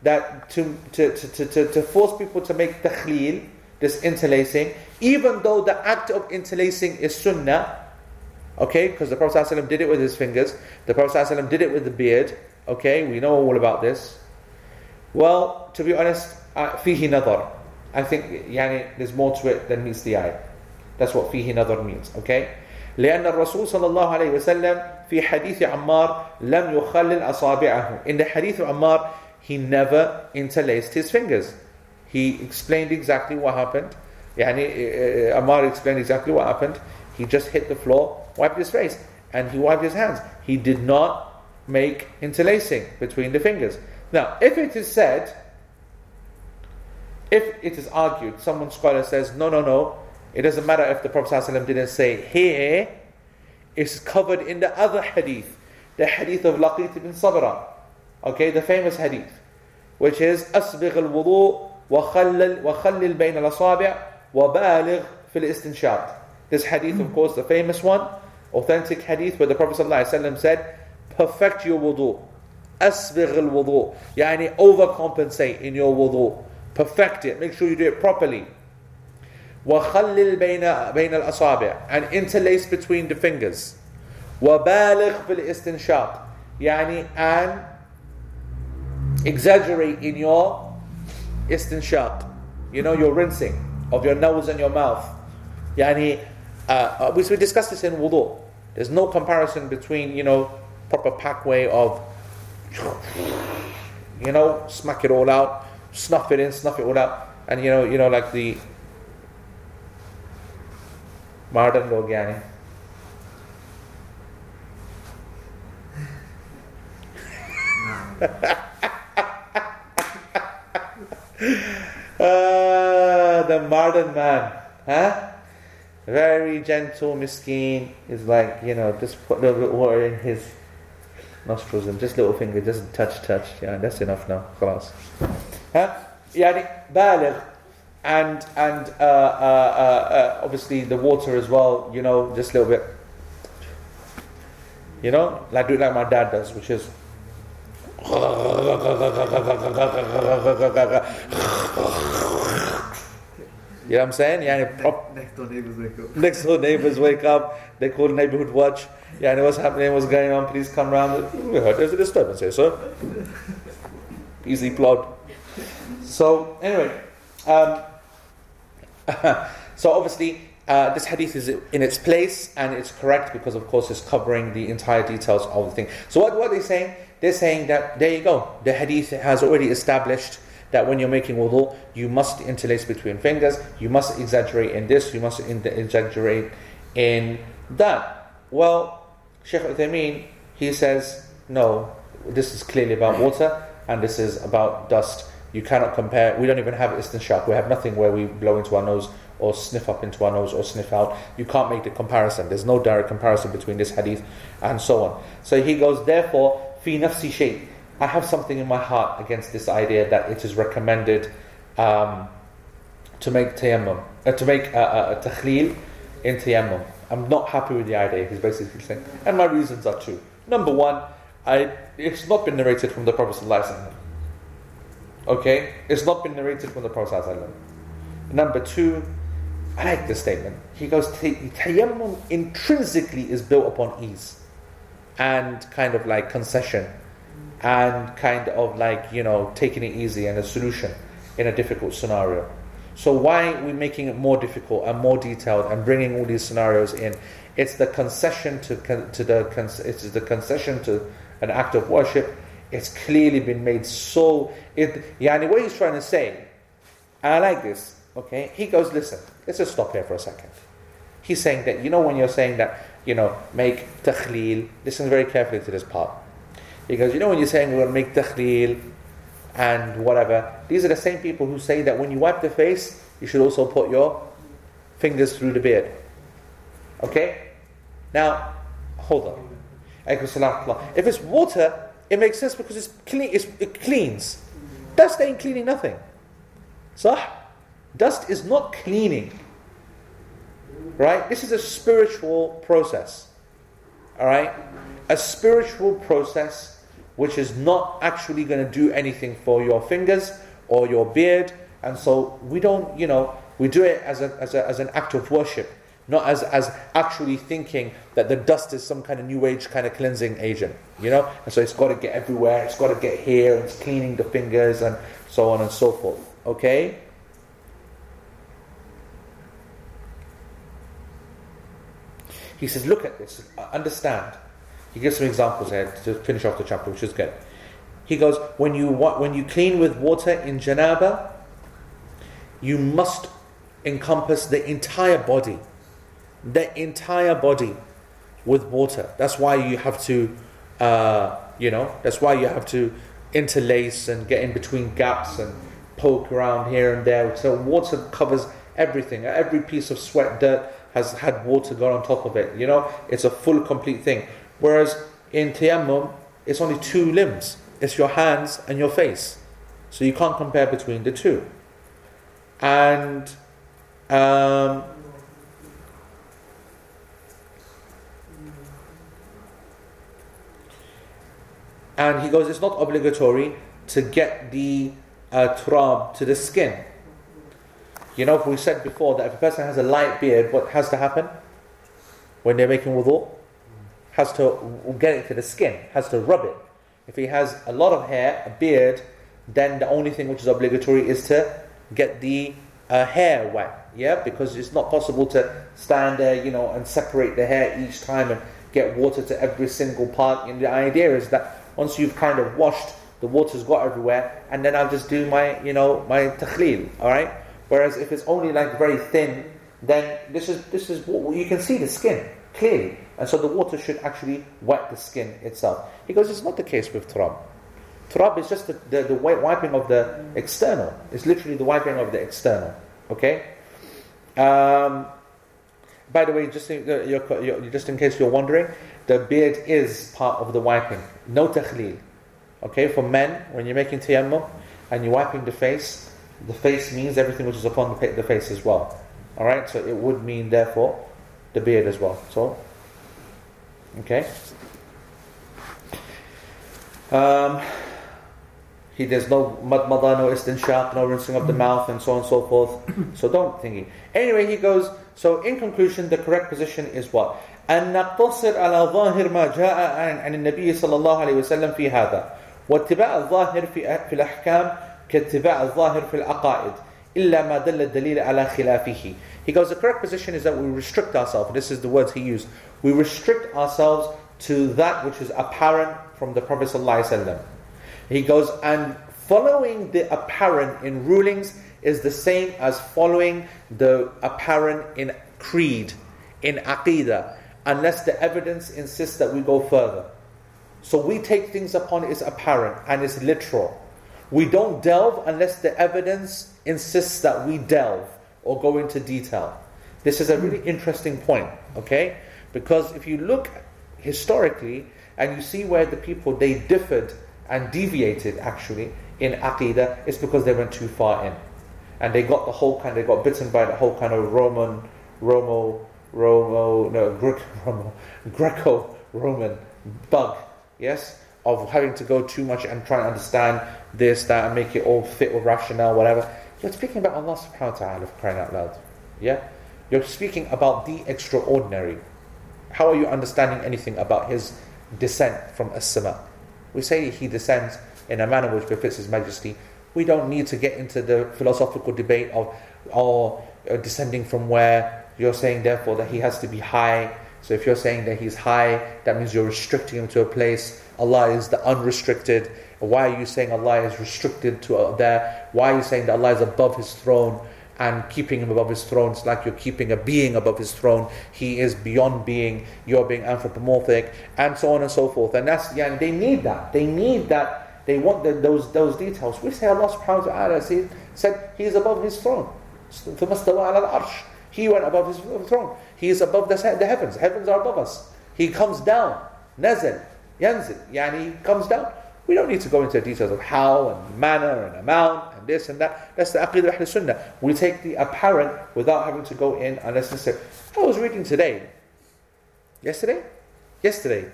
That to, to, to, to, to force people to make takhleel, this interlacing, even though the act of interlacing is sunnah, okay, because the Prophet ﷺ did it with his fingers, the Prophet ﷺ did it with the beard, okay, we know all about this. Well, to be honest, uh, فيه نظر I think يعني, there's more to it than meets the eye. That's what فيه نظر means. Okay? لأن الرسول صلى الله عليه وسلم في حديث عمار لم يخلل أصابعه. In the hadith of Ammar, he never interlaced his fingers. He explained exactly what happened. يعني, uh, explained exactly what happened. He just hit the floor, wiped his face, and he wiped his hands. He did not make interlacing between the fingers. Now, if it is said if it is argued, someone scholar says, no, no, no, it doesn't matter if the Prophet ﷺ didn't say here, it's covered in the other hadith, the hadith of Laqit ibn Sabra, okay, the famous hadith, which is أسبغ الوضوء وخلل وخلل بين الأصابع وبالغ في Istinshaq. This hadith, of course, the famous one, authentic hadith where the Prophet ﷺ said, perfect your wudu, أسبغ الوضوء, يعني overcompensate in your wudu. Perfect it. Make sure you do it properly. وخلل بين بين الأصابع and interlace between the fingers. وبالغ في الاستنشاق. يعني and exaggerate in your istinshaq, you know, your rinsing of your nose and your mouth. Yani, uh, we, we discussed this in wudu. There's no comparison between, you know, proper pack way of, you know, smack it all out, snuff it in, snuff it all out. And you know, you know, like the modern log uh, ah, the modern man, huh? Very gentle, miskin, is like, you know, just put a little bit of water in his nostrils and just little finger, just touch, touch. Yeah, that's enough now. Class Huh? يعني بالغ and and uh, uh, uh, uh, obviously the water as well. You know, just a little bit. You know, like do it like my dad does, which is. You know what I'm saying? Yeah, prop, Next door neighbours wake up. next door neighbors wake up, they call neighborhood watch. Yeah, I know what's happening, what's going on, please come round. We heard there's a disturbance here, sir. Easy plod. So, anyway, um, so obviously, uh, this hadith is in its place and it's correct because, of course, it's covering the entire details of the thing. So, what, what are they saying? They're saying that there you go, the hadith has already established that when you're making wudu, you must interlace between fingers, you must exaggerate in this, you must in- exaggerate in that. Well, Sheikh Uthaymeen, he says, no, this is clearly about water and this is about dust. You cannot compare, we don't even have istinshaq, we have nothing where we blow into our nose or sniff up into our nose or sniff out. You can't make the comparison. There's no direct comparison between this hadith and so on. So he goes, therefore, fi nafsi shay. I have something in my heart against this idea that it is recommended um, to make tayammum, uh, to make a, a, a in tayammum. I'm not happy with the idea, he's basically saying. And my reasons are two. Number one, I, it's not been narrated from the Prophet. Okay? It's not been narrated from the Prophet. Number two, I like this statement. He goes, tayammum intrinsically is built upon ease and kind of like concession and kind of like, you know, taking it easy and a solution in a difficult scenario. So why are we making it more difficult and more detailed and bringing all these scenarios in? It's the concession to to the it's the concession to an act of worship. It's clearly been made so. It yani what he's trying to say. I like this. Okay, he goes. Listen, let's just stop here for a second. He's saying that you know when you're saying that you know make takhleel. Listen very carefully to this part. He goes, you know when you're saying we're going to make takhleel and whatever, these are the same people who say that when you wipe the face, you should also put your fingers through the beard. Okay? Now, hold on. If it's water, it makes sense because it's clean, it's, it cleans. Dust ain't cleaning nothing. So, dust is not cleaning. Right? This is a spiritual process. Alright? A spiritual process which is not actually going to do anything for your fingers or your beard. And so we don't, you know, we do it as, a, as, a, as an act of worship, not as, as actually thinking that the dust is some kind of new age kind of cleansing agent, you know? And so it's got to get everywhere, it's got to get here, it's cleaning the fingers and so on and so forth, okay? He says, look at this, uh, understand. He gives some examples here to finish off the chapter, which is good. He goes, when you when you clean with water in janaba, you must encompass the entire body, the entire body with water. That's why you have to, uh, you know, that's why you have to interlace and get in between gaps and poke around here and there. So water covers everything. Every piece of sweat, dirt has had water gone on top of it. You know, it's a full, complete thing. Whereas in tayammum, it's only two limbs. It's your hands and your face. So you can't compare between the two. And um, and he goes, it's not obligatory to get the uh, turab to the skin. You know, we said before that if a person has a light beard, what has to happen when they're making wudu? has to get it to the skin, has to rub it. If he has a lot of hair, a beard, then the only thing which is obligatory is to get the uh, hair wet. Yeah, because it's not possible to stand there, you know, and separate the hair each time and get water to every single part. And the idea is that once you've kind of washed, the water's got everywhere, and then I'll just do my, you know, my takhleel. All right. Whereas if it's only like very thin, then this is this is you can see the skin clearly. And so the water should actually wet the skin itself. He goes, it's not the case with turab. Turab is just the, the, the wiping of the external. It's literally the wiping of the external. Okay? Um, by the way, just in, uh, you're, just in case you're wondering, the beard is part of the wiping. No takhleel. Okay, for men, when you're making tayammum and you're wiping the face, the face means everything which is upon the, face as well. Alright, so it would mean therefore the beard as well. So, okay. Um, he there's no madmada, no istinshaq, no rinsing of the mouth, and so on and so forth. so don't thingy. Anyway, he goes. So in conclusion, the correct position is what? أن نقتصر على ظاهر ما جاء عن عن النبي صلى الله عليه وسلم في هذا واتباع الظاهر في في الأحكام كاتباع الظاهر في العقائد إلا ما دل الدليل على خلافه He goes, the correct position is that we restrict ourselves. This is the words he used. We restrict ourselves to that which is apparent from the Prophet ﷺ. He goes, and following the apparent in rulings is the same as following the apparent in creed, in aqidah, unless the evidence insists that we go further. So we take things upon its apparent and it's literal. We don't delve unless the evidence insists that we delve or go into detail. This is a really hmm. interesting point, okay? Because if you look historically and you see where the people they differed and deviated actually in aqidah, it's because they went too far in. And they got the whole kind, they got bitten by the whole kind of Roman, Romo, Romo, no, Greek, Romo, Greco-Roman bug, yes, of having to go too much and try and understand this, that, and make it all fit with rationale, whatever. You're speaking about Allah subhanahu wa ta'ala crying out loud. Yeah? You're speaking about the extraordinary. How are you understanding anything about his descent from as-sama? We say he descends in a manner which befits his majesty. We don't need to get into the philosophical debate of oh, uh, descending from where. You're saying therefore that he has to be high. So if you're saying that he's high, that means you're restricting him to a place. Allah is the unrestricted. Why are you saying Allah is restricted to uh, there? Why are you saying that Allah is above His throne and keeping Him above His throne? It's like you're keeping a being above His throne. He is beyond being. You're being anthropomorphic, and so on and so forth. And that's yeah. They need that. They need that. They want the, those those details. We say Allah Subhanahu wa Taala said, said He is above His throne. ثم استوى على العرش. He went above his throne. He is above the, the heavens. Heavens are above us. He comes down. Nazal, yanzil, yani, he comes down. We don't need to go into details of how and manner and amount and this and that. That's the aqidah of Ahlul Sunnah. We take the apparent without having to go in unnecessary. I was reading today, yesterday, yesterday.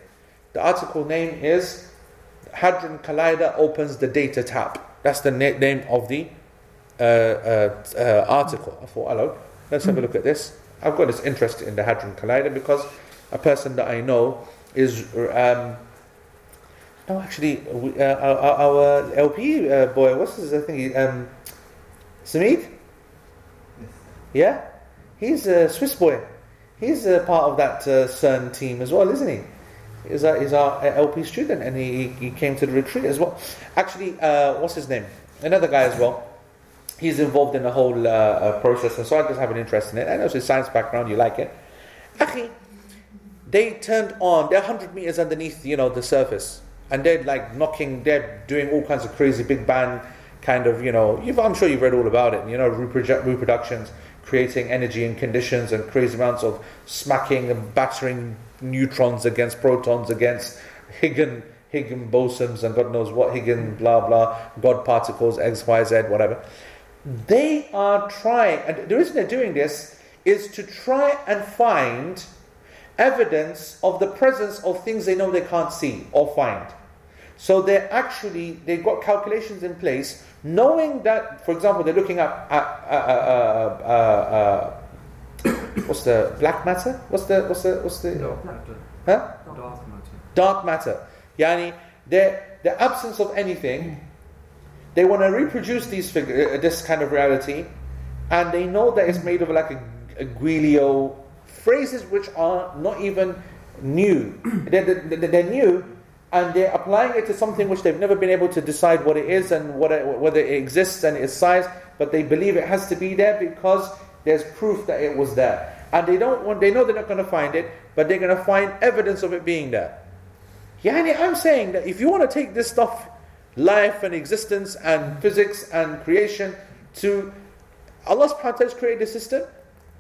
The article name is Hadron Collider opens the data tab. That's the na- name of the uh, uh, uh, article. I thought, hello, let's have a look at this. I've got this interest in the Hadron Collider because a person that I know is. Um, no, actually, we, uh, our, our LP uh, boy, what's his thing? Um, Samid? Yeah? He's a Swiss boy. He's a part of that uh, CERN team as well, isn't he? He's, a, he's our LP student and he, he came to the retreat as well. Actually, uh, what's his name? Another guy as well. He's involved in the whole uh, uh, process, and so I just have an interest in it. I know it's a science background, you like it. Akhi, they turned on, they're 100 meters underneath, you know, the surface and they're like knocking, they're doing all kinds of crazy big bang kind of, you know, I'm sure you've read all about it, you know, reprodu- reproductions, creating energy and conditions and crazy amounts of smacking and battering neutrons against protons, against Higgs, Higgs bosons and God knows what, Higgs, blah, blah, God particles, X, Y, Z, whatever. They are trying, and the reason they're doing this is to try and find evidence of the presence of things they know they can't see or find. So they're actually, they've got calculations in place, knowing that, for example, they're looking at, at uh, uh, uh, what's the black matter? What's the, what's the, what's the, Dark matter. huh? Dark matter. Dark matter. Yani, the, the absence of anything, they want to reproduce these figure, uh, this kind of reality, and they know that it's made of like a, a guilio, phrases which are not even new. they're, they're, they're new, and they're applying it to something which they've never been able to decide what it is and what it, whether it exists and its size, but they believe it has to be there because there's proof that it was there. And they don't want, they know they're not going to find it, but they're going to find evidence of it being there. Yani, I'm saying that if you want to take this stuff, life and existence and physics and creation, to Allah subhanahu wa ta'ala has created a system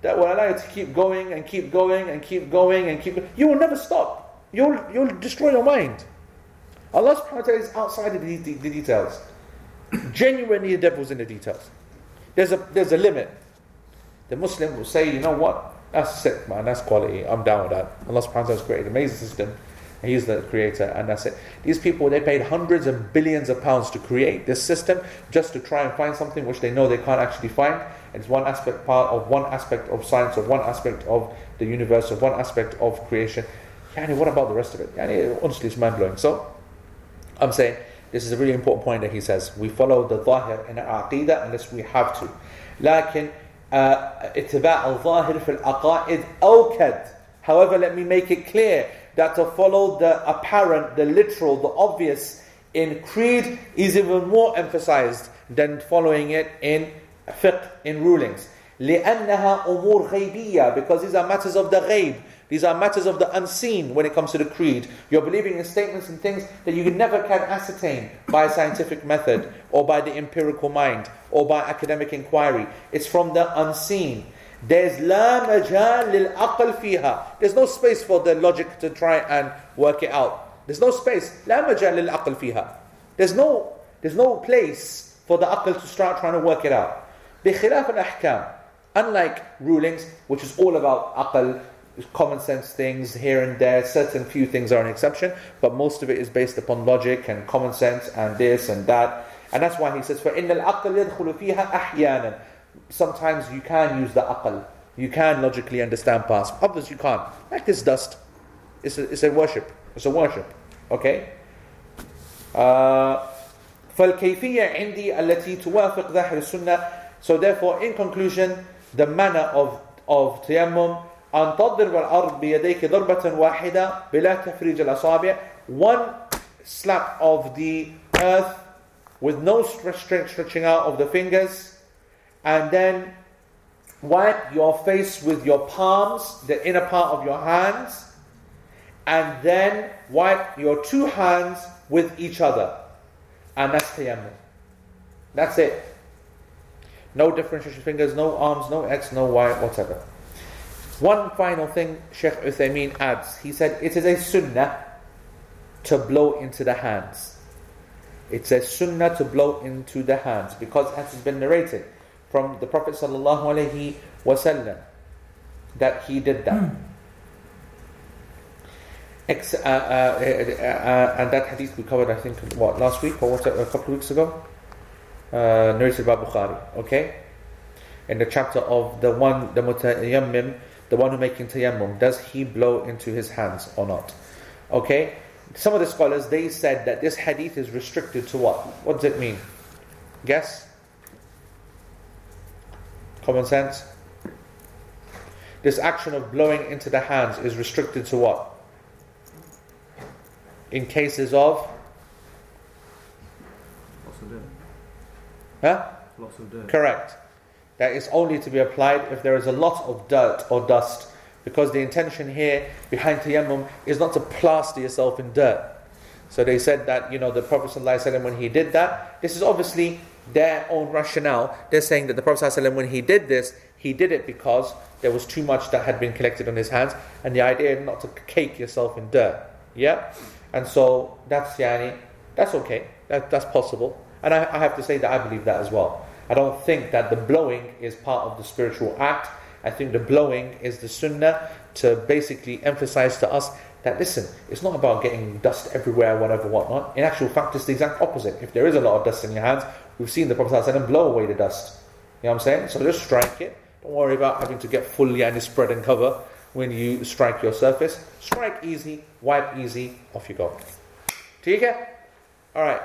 that will allow you to keep going and keep going and keep going and keep You will never stop. You'll, you'll destroy your mind. Allah subhanahu wa ta'ala is outside of the, the, the details. Genuinely, the devil's in the details. There's a there's a limit. The Muslim will say, you know what? That's sick, man. That's quality. I'm down with that. Allah subhanahu wa ta'ala has created an amazing system. And He's the creator, and that's it. These people, they paid hundreds and billions of pounds to create this system just to try and find something which they know they can't actually find. And it's one aspect part of one aspect of science, of one aspect of the universe, of one aspect of creation. Yani, what about the rest of it? Yani, honestly, it's mind blowing. So, I'm saying this is a really important point that he says. We follow the ظاهر in our aqidah unless we have to. لكن uh, اتباع الظاهر في العقائد أوكد. However, let me make it clear that to follow the apparent, the literal, the obvious in creed is even more emphasized than following it in fiqh, in rulings. لأنها أمور غيبية because these are matters of the ghaib. These are matters of the unseen when it comes to the creed. You're believing in statements and things that you never can ascertain by a scientific method or by the empirical mind or by academic inquiry. It's from the unseen. There's لا مجال للعقل فيها. There's no space for the logic to try and work it out. There's no space. لا مجال للعقل فيها. There's no, there's no place for the aql to start trying to work it out. بخلاف الأحكام. Unlike rulings, which is all about aql, common sense things here and there, certain few things are an exception, but most of it is based upon logic and common sense and this and that. And that's why he says, فَإِنَّ الْعَقْلَ يَدْخُلُ فِيهَا أَحْيَانًا Sometimes you can use the aql. You can logically understand past. Others you can't. Like this dust. It's a, it's a worship. It's a worship. Okay? Uh, فالكيفية عندي التي توافق ظاهر السنة So therefore, in conclusion, the manner of, of tayammum أن تضرب الأرض بيديك ضربة واحدة بلا تفريج الأصابع One slap of the earth with no stretch, stretching out of the fingers and then wipe your face with your palms, the inner part of your hands, and then wipe your two hands with each other. And that's tayammum. That's it. No differentiation fingers, no arms, no X, no Y, whatever. One final thing Sheikh Uthaymeen adds. He said, It is a sunnah to blow into the hands. It's a sunnah to blow into the hands because as has been narrated from the Prophet sallallahu alaihi wasallam that he did that. Ex- uh, uh, uh, uh, and that hadith we covered, I think, what last week or what, a couple of weeks ago, uh, narrated by Bukhari. Okay, in the chapter of the one, the mutayammim, the one who making tayammum, does he blow into his hands or not? Okay, some of the scholars they said that this hadith is restricted to what? What does it mean? Guess. Common sense? This action of blowing into the hands is restricted to what? In cases of. Lots of dirt. Huh? Lots of dirt. Correct. That is only to be applied if there is a lot of dirt or dust. Because the intention here behind tayammum is not to plaster yourself in dirt. So they said that, you know, the Prophet ﷺ, when he did that, this is obviously their own rationale. They're saying that the Prophet ﷺ, when he did this, he did it because there was too much that had been collected on his hands, and the idea not to cake yourself in dirt. Yeah? And so that's yani, that's okay. That, that's possible. And I, I have to say that I believe that as well. I don't think that the blowing is part of the spiritual act. I think the blowing is the sunnah to basically emphasize to us that listen, it's not about getting dust everywhere, whatever, whatnot. In actual fact, it's the exact opposite. If there is a lot of dust in your hands, We've seen the Prophet ﷺ blow away the dust. You know what I'm saying? So just strike it. Don't worry about having to get fully and spread and cover when you strike your surface. Strike easy, wipe easy, off you go. Take care. Alright.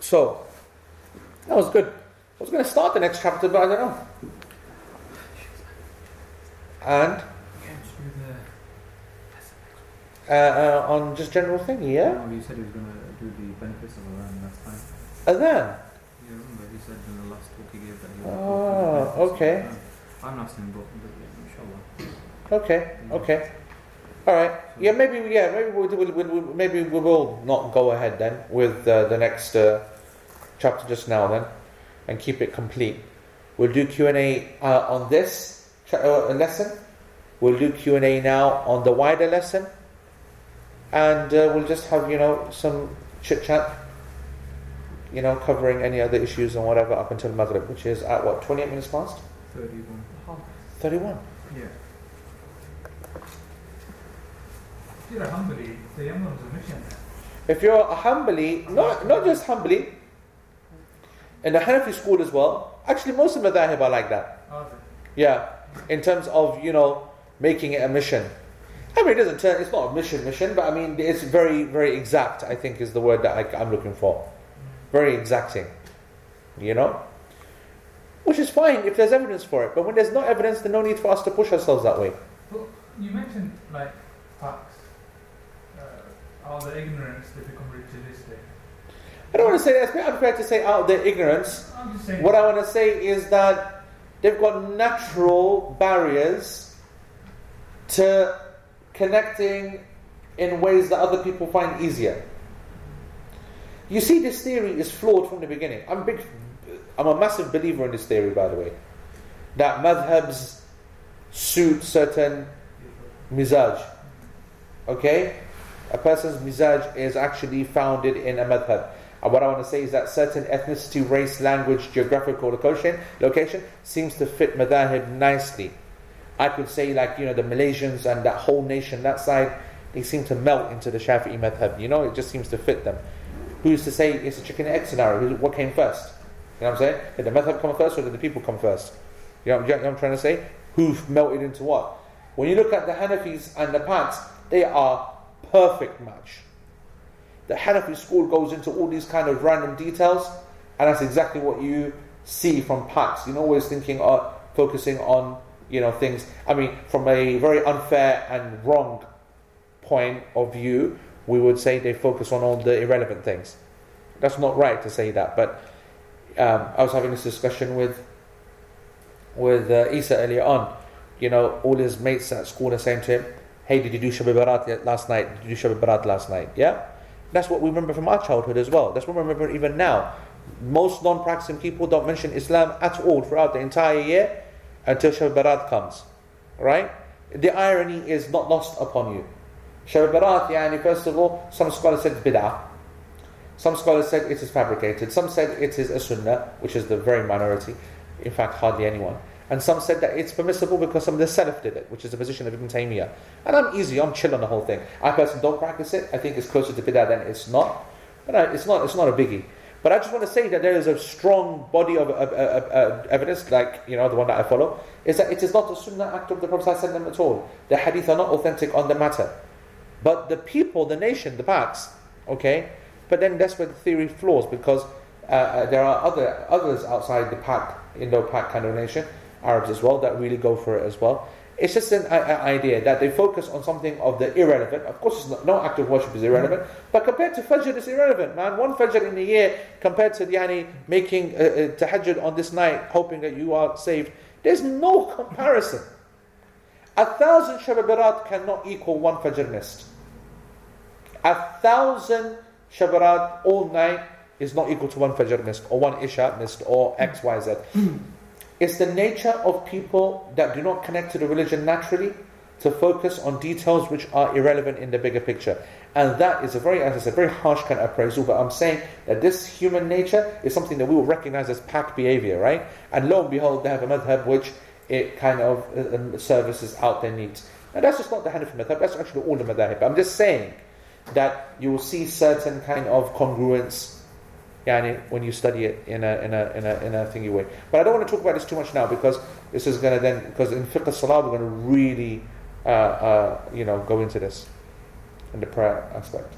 So that was good. I was gonna start the next chapter, but I don't know. And uh, uh, on just general thing, yeah. Oh, you said he was going to do the benefits of Iran last time. And Oh, go through the benefits of okay. I'm not saying, but, but inshallah. okay, okay. All right. Yeah, maybe. Yeah, maybe we'll, we'll, we'll, we'll- maybe we will not go ahead then with uh, the next uh, chapter just now then, and keep it complete. We'll do Q and A uh, on this uh, lesson. We'll do Q and A now on the wider lesson, and uh, we'll just have you know some chit chat. You know, covering any other issues and whatever up until Maghrib, which is at what, 28 minutes past? 31. 31. Yeah. If you're a Hanbali, a mission. If you're a Hanbali, not, not just Hanbali, in the Hanafi school as well, actually most of the madhahib are like that. Oh, Yeah, in terms of, you know, making it a mission. I mean, it doesn't turn, it's not a mission mission, but I mean, it's very, very exact, I think is the word that I, I'm looking for. Very exacting. You know? Which is fine if there's evidence for it, but when there's no evidence, there's no need for us to push ourselves that way. But you mentioned like facts. Uh, all the ignorance they become ritualistic. I don't want to say that, it's a bit unfair to say out of their ignorance. I'm just saying. What I want to say is that they've got natural barriers to connecting in ways that other people find easier. You see, this theory is flawed from the beginning. I'm big, I'm a massive believer in this theory, by the way, that madhabs suit certain mizaj. Okay, a person's mizaj is actually founded in a madhab. And what I want to say is that certain ethnicity, race, language, geographical location, location seems to fit madahib nicely. I could say like, you know, the Malaysians and that whole nation, that side, they seem to melt into the Shafi'i madhab. You know, it just seems to fit them. Who's to say it's a chicken and egg scenario? Who- What came first? You know what I'm saying? Did the madhab come first or did the people come first? You know, you know what I'm trying to say? Who melted into what? When you look at the Hanafis and the Pats, they are perfect match. The Hanafi school goes into all these kind of random details, and that's exactly what you see from Pats. You're always thinking, uh, focusing on you know things. I mean, from a very unfair and wrong point of view, we would say they focus on all the irrelevant things. That's not right to say that, but um, I was having this discussion with with uh, Isa earlier on. You know, all his mates at school are saying to him, "Hey, did you do Shab-e-Barat last night? Did you do Shab-e-Barat last night?" Yeah, that's what we remember from our childhood as well. That's what we remember even now. Most non-practicing people don't mention Islam at all throughout the entire year until Shab-e-Barat comes. Right? The irony is not lost upon you. Shab-e-Barat, yani, first of all, some scholars said bid'ah. Some scholars said it is fabricated. Some said it is a sunnah, which is the very minority. In fact, hardly anyone. And some said that it's permissible because some of the Salaf did it, which is the position of Ibn Taymiyyah. And I'm easy, I'm chill on the whole thing. I personally don't practice it. I think it's closer to bid'ah than it's not. But I, it's not. It's not a biggie. But I just want to say that there is a strong body of, of, of, of evidence, like you know the one that I follow, is that it is not a sunnah act of the Prophet at all. The hadith are not authentic on the matter. But the people, the nation, the Paks, okay. But then that's where the theory flaws because uh, uh, there are other others outside the Pak, Indo-Pak kind of nation, Arabs as well, that really go for it as well. It's just an uh, idea that they focus on something of the irrelevant. Of course, it's not, no act of worship is irrelevant, but compared to Fajr, it's irrelevant, man. One Fajr in a year compared to yani, making uh, uh, tahajjud on this night, hoping that you are saved, there's no comparison. A thousand Shab-e-Barat cannot equal one Fajr missed. A thousand Shabbarat all night is not equal to one Fajr missed, or one Isha missed, or X, Y, Z. It's the nature of people that do not connect to the religion naturally to focus on details which are irrelevant in the bigger picture. And that is a very, as I very harsh kind of appraisal, but I'm saying that this human nature is something that we will recognize as pack behavior, right? And lo and behold, they have a madhab which it kind of uh, um, services out their needs. And that's just not the Hanafi madhab, that's actually all the madhab. I'm just saying that you will see certain kind of congruence yani, when you study it in a, in, a, in, a, in a thingy way. But I don't want to talk about this too much now because this is going to then, because in fiqh salah we're going to really, uh, uh, you know, go into this in the prayer aspect.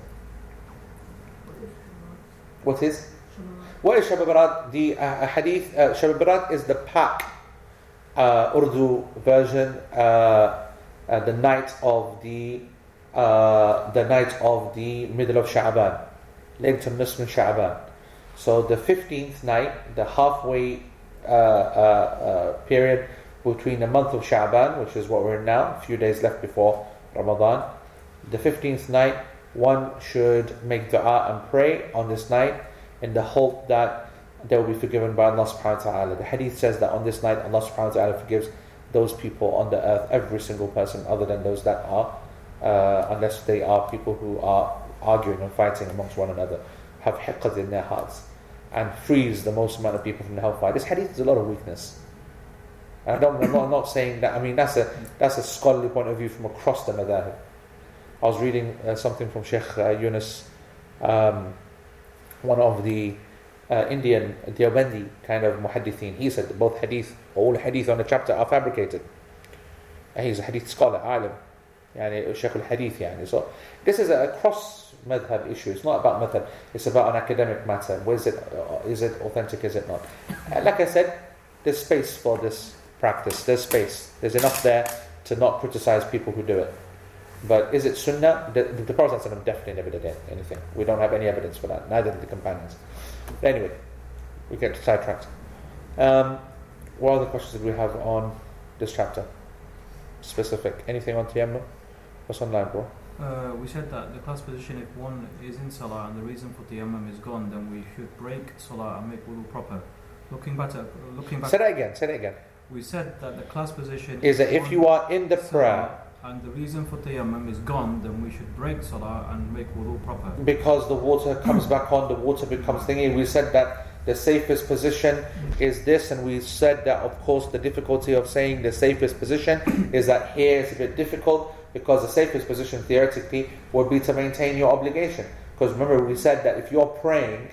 What is? What is Shab-e-Barat? The uh, hadith, uh, Shab-e-Barat is the Pak uh, Urdu version, uh, uh, the night of the uh, the night of the middle of Sha'ban, Laylatul Nisf min Sha'ban. So the 15th night, the halfway uh, period between the month of Sha'ban, which is what we're in now, a few days left before Ramadan, the 15th night, one should make dua and pray on this night in the hope that they will be forgiven by Allah subhanahu wa ta'ala. The hadith says that on this night, Allah subhanahu wa ta'ala forgives those people on the earth, every single person other than those that are, uh, unless they are people who are arguing and fighting amongst one another, have hiqad in their hearts. and frees the most amount of people from the hellfire. This hadith is a lot of weakness. And I don't, I'm, not, I'm not saying that, I mean, that's a, that's a scholarly point of view from across the madhab. I was reading uh, something from Sheikh uh, Yunus, um, one of the uh, Indian Deobandi kind of muhaddithin. He said that both hadith, all hadith on the chapter are fabricated. And he's a hadith scholar, alim. Yani, Sheikh al Hadith. Yani. So, this is a cross madhab issue. It's not about madhab, it's about an academic matter. Is it, uh, is it authentic, is it not? Uh, like I said, there's space for this practice. There's space. There's enough there to not criticize people who do it. But is it sunnah? The, the Prophet definitely never did anything. We don't have any evidence for that. Neither did the companions. Anyway, we get sidetracked. Um, what other questions do we have on this chapter? Specific. Anything on tayammum? What's online, bro? Uh, we said that the class position, if one is in salah and the reason for tayammum is gone, then we should break salah and make wudu proper. Looking back at looking back, Say that again. Say that again. we said that the class position Is that if you are in the prayer and the reason for tayammum is gone, then we should break salah and make wudu proper. because the water comes back on, the water becomes thingy. We said that the safest position is this, and we said that, of course, the difficulty of saying the safest position is that here it's a bit difficult because the safest position theoretically would be to maintain your obligation. Because remember, we said that if you're praying,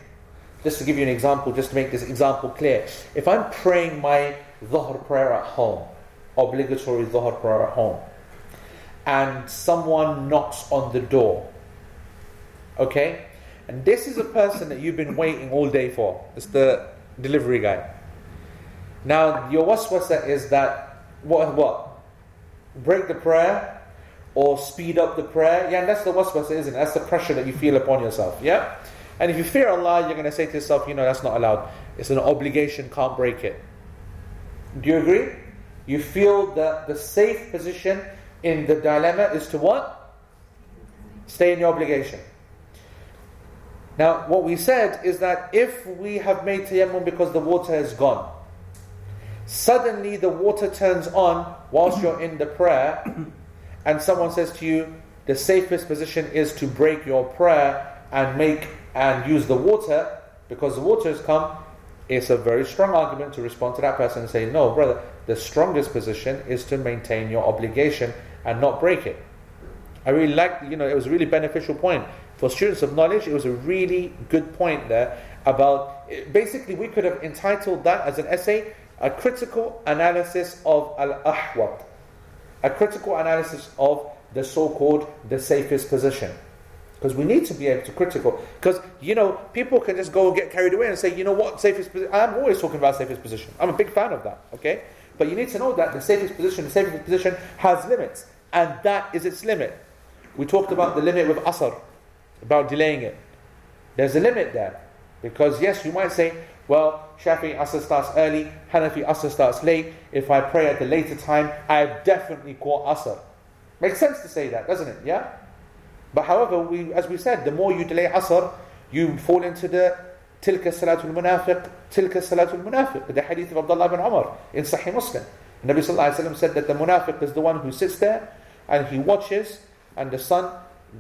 just to give you an example, just to make this example clear, if I'm praying my dhuhr prayer at home, obligatory dhuhr prayer at home, and someone knocks on the door, okay? And this is a person that you've been waiting all day for. It's the delivery guy. Now, your waswasa is that, what, what? Break the prayer or speed up the prayer. Yeah, and that's the waswasa, isn't it? That's the pressure that you feel upon yourself. Yeah? And if you fear Allah, you're going to say to yourself, you know, that's not allowed. It's an obligation, can't break it. Do you agree? You feel that the safe position in the dilemma is to what? Stay in your obligation. Now, what we said is that if we have made tayammum because the water is gone, suddenly the water turns on whilst you're in the prayer, and someone says to you, the safest position is to break your prayer and make and use the water because the water has come. It's a very strong argument to respond to that person and say, No, brother, the strongest position is to maintain your obligation and not break it. I really liked, you know, it was a really beneficial point. For students of knowledge, it was a really good point there about basically, we could have entitled that as an essay a critical analysis of al ahwat, a critical analysis of the so called the safest position. Because we need to be able to critical. Because, you know, people can just go and get carried away and say, you know what, safest position. I'm always talking about safest position. I'm a big fan of that, okay? But you need to know that the safest position, the safest position has limits. And that is its limit. We talked about the limit with asr, about delaying it. There's a limit there. Because, yes, you might say, well, Shafi asr starts early, Hanafi asr starts late. If I pray at the later time, I have definitely caught asr. Makes sense to say that, doesn't it? Yeah? But however, we, as we said, the more you delay asr, you fall into the tilka salatul munafiq, tilka salatul munafiq, the hadith of Abdullah ibn Umar in Sahih Muslim. Nabi Sallallahu Alaihi Wasallam said that the munafiq is the one who sits there and he watches and the sun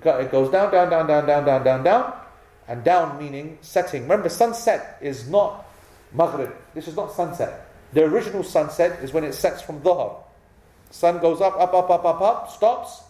goes down, down, down, down, down, down, down, down, and down meaning setting. Remember, sunset is not maghrib. This is not sunset. The original sunset is when it sets from dhuhr. Sun goes up, up, up, up, up, up, stops.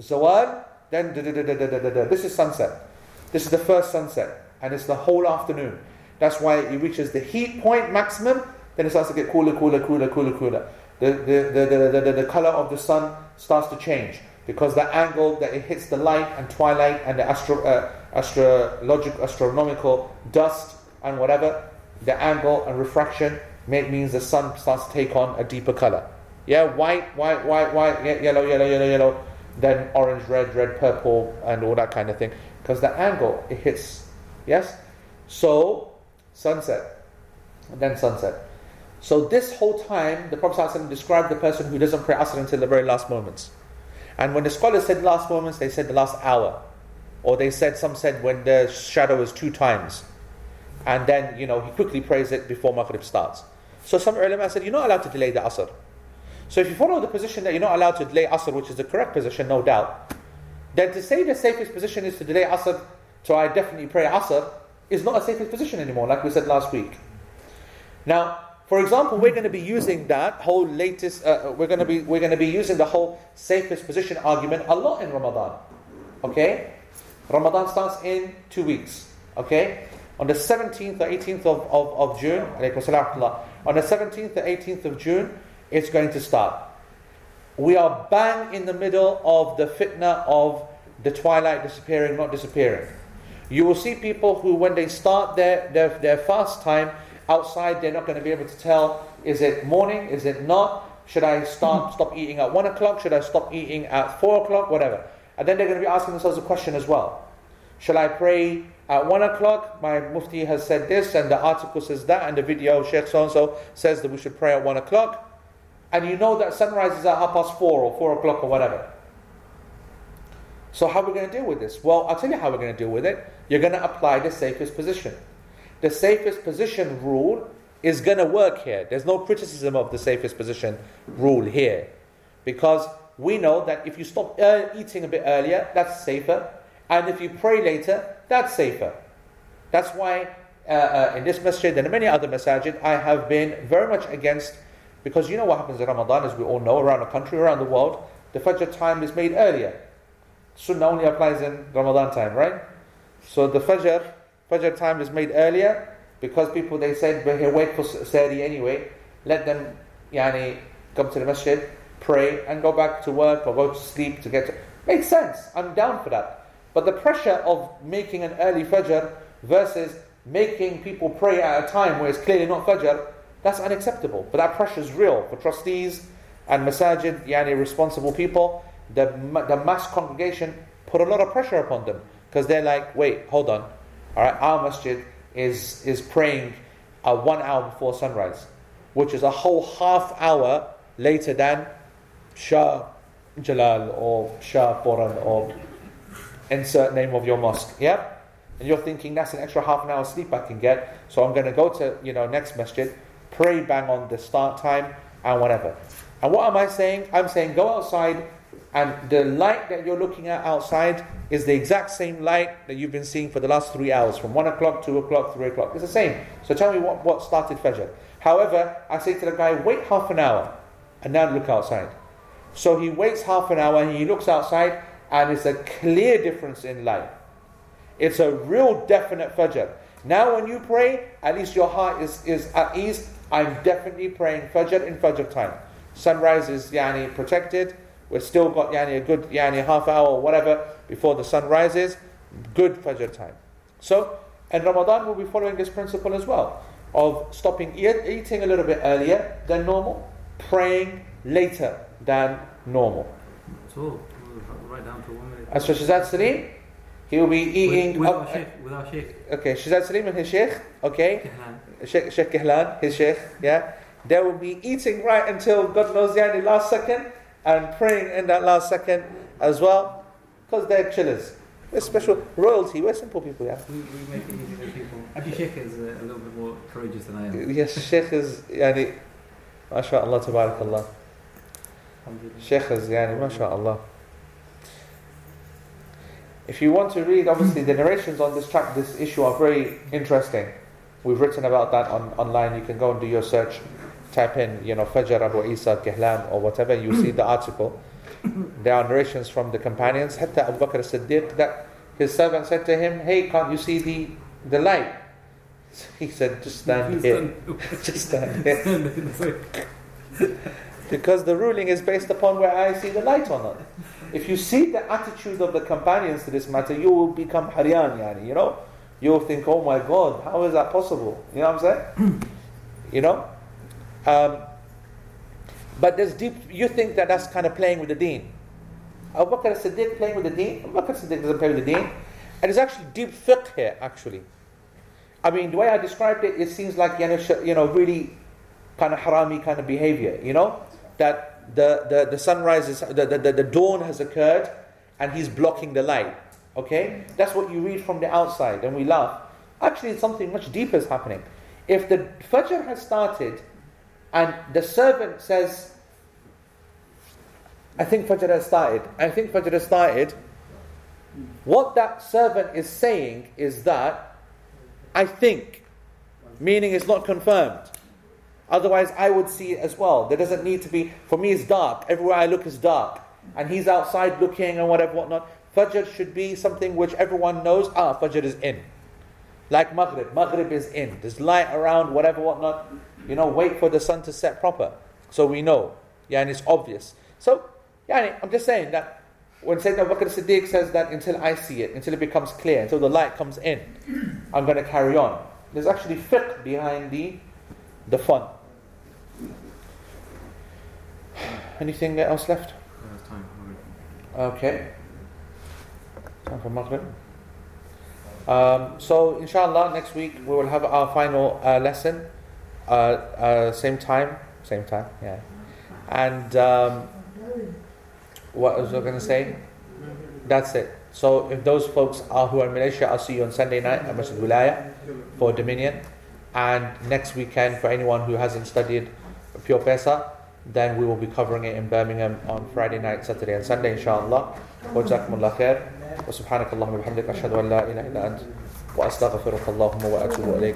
Zawal, then da, da, da, da, da, da, da. this is sunset. This is the first sunset, and it's the whole afternoon. That's why it reaches the heat point maximum. Then it starts to get cooler, cooler, cooler, cooler, cooler. The, the, the, the, the, color of the sun starts to change because the angle that it hits the light and twilight and the astro, uh, astrological, astronomical dust and whatever, the angle and refraction make, means the sun starts to take on a deeper color. Yeah, white, white, white, white, yellow, yellow, yellow, yellow, then orange, red, red, purple, and all that kind of thing. Because the angle it hits. Yes? So, sunset. And then sunset. So, this whole time, the Prophet ﷺ described the person who doesn't pray Asr until the very last moments. And when the scholars said last moments, they said the last hour. Or they said, some said when the shadow is two times. And then, you know, he quickly prays it before Maghrib starts. So some ulama said, you're not allowed to delay the Asr. So if you follow the position that you're not allowed to delay Asr, which is the correct position, no doubt, then to say the safest position is to delay Asr, so I definitely pray Asr, is not a safest position anymore, like we said last week. Now, for example, we're going to be using that whole latest. Uh, we're going to be we're going to be using the whole safest position argument a lot in Ramadan. Okay, Ramadan starts in two weeks. Okay, on the 17th or 18th of, of, of June, on the 17th or 18th of June, it's going to start. We are bang in the middle of the fitna of the twilight disappearing, not disappearing. You will see people who, when they start their, their, their fast time outside, they're not going to be able to tell is it morning, is it not? Should I start mm-hmm. stop eating at one o'clock? Should I stop eating at four o'clock? Whatever. And then they're going to be asking themselves a question as well. Shall I pray at one o'clock? My mufti has said this, and the article says that, and the video Sheikh so and so says that we should pray at one o'clock. And you know that sunrise is at half past four or four o'clock or whatever. So how are we going to deal with this? Well, I'll tell you how we're going to deal with it. You're going to apply the safest position. The safest position rule is going to work here. There's no criticism of the safest position rule here. Because we know that if you stop uh, eating a bit earlier, that's safer. And if you pray later, that's safer. That's why uh, uh, in this masjid and in many other masajid, I have been very much against, because you know what happens in Ramadan, as we all know, around the country, around the world, the Fajr time is made earlier. Sunnah only applies in Ramadan time, right? So the Fajr, Fajr time is made earlier because people they said we're here wait for Sadi anyway. Let them yani come to the masjid, pray, and go back to work or go to sleep to get to makes sense. I'm down for that. But the pressure of making an early Fajr versus making people pray at a time where it's clearly not Fajr, that's unacceptable. But that pressure is real for trustees and masajid, yani responsible people the, the mass congregation put a lot of pressure upon them because they're like, wait, hold on. All right, our masjid is, is praying uh, one hour before sunrise, which is a whole half hour later than Shah Jalal or Shah Boran or insert name of your mosque. Yeah? And you're thinking that's an extra half an hour sleep I can get, so I'm going to go to you know next masjid, pray bang on the start time and whatever. And what am I saying? I'm saying go outside and the light that you're looking at outside is the exact same light that you've been seeing for the last three hours, from 1 o'clock, 2 o'clock, 3 o'clock. It's the same. So tell me what, what started Fajr. However, I say to the guy, wait half an hour and now look outside. So he waits half an hour and he looks outside and it's a clear difference in light. It's a real definite Fajr. Now when you pray, at least your heart is, is at ease. I'm definitely praying Fajr in Fajr time. Sunrise is yani protected We've still got yani, a good yani, half hour or whatever before the sun rises. Good Fajr time. So, and Ramadan will be following this principle as well of stopping eat, eating a little bit earlier than normal, praying later than normal. So, right down to one minute. As for Shazad Salim, he will be eating. With, with, our sheikh, with our sheikh. Okay, Shazad Salim and his sheikh, okay? Sheikh, sheikh Kihlan, his sheikh, yeah? They will be eating right until God knows the yani, last second and praying in that last second as well because they're chillers. We're special royalty. We're simple people, yeah. We, we make it easy for people. Abi Sheikh is uh, a little bit more courageous than I am. Yes, Sheikh is, yani, mashallah, tabarakallah. Sheikh is, yani, mashallah. If you want to read, obviously, the narrations on this track, this issue are very interesting. We've written about that on online. You can go and do your search type in, you know, Fajr Abu Isa Kihlan or whatever, you see the article. There are narrations from the companions. Hatta Abu Bakr Siddiq, that his servant said to him, Hey, can't you see the, the light? He said, Just stand here. Just stand here. because the ruling is based upon where I see the light or not. If you see the attitude of the companions to this matter, you will become haryan, yani, you know? You'll think, oh my God, how is that possible? You know what I'm saying? you know? Um, but there's deep, you think that that's kind of playing with the deen. Abu Bakr as-Siddiq playing with the deen? Abu Bakr as-Siddiq doesn't play with the deen. And it's actually deep fiqh here, actually. I mean, the way I described it, it seems like, you know really kind of harami kind of behavior, you know? That the, the, the sunrise is, the, the, the dawn has occurred and he's blocking the light. Okay? That's what you read from the outside and we laugh. Actually, something much deeper is happening. If the Fajr has started and the servant says, I think Fajr has started. I think Fajr has started. What that servant is saying is that I think, meaning it's not confirmed. Otherwise, I would see it as well. There doesn't need to be, for me, it's dark. Everywhere I look is dark. And he's outside looking and whatever, whatnot. Fajr should be something which everyone knows, ah, Fajr is in. Like Maghrib. Maghrib is in. There's light around, whatever, whatnot. You know, wait for the sun to set proper. So we know. Yeah, and it's obvious. So, yeah, I'm just saying that when Sayyidina Bakr Siddiq says that until I see it, until it becomes clear, until the light comes in, I'm going to carry on. There's actually fiqh behind the, the fun. Anything else left? Okay. Time for Maghrib. Um, so, inshallah, next week we will have our final uh, lesson. Uh, uh, same time. Same time, yeah. And um, what was I going to say? That's it. So, if those folks are who are in Malaysia, I'll see you on Sunday night at Masjid Wilaya for Dominion. And next weekend, for anyone who hasn't studied Pure Pesa, then we will be covering it in Birmingham on Friday night, Saturday, and Sunday, inshallah. وجزاكم الله خير وسبحانك اللهم وبحمدك أشهد أن لا إله إلا أنت وأستغفرك اللهم وأتوب إليك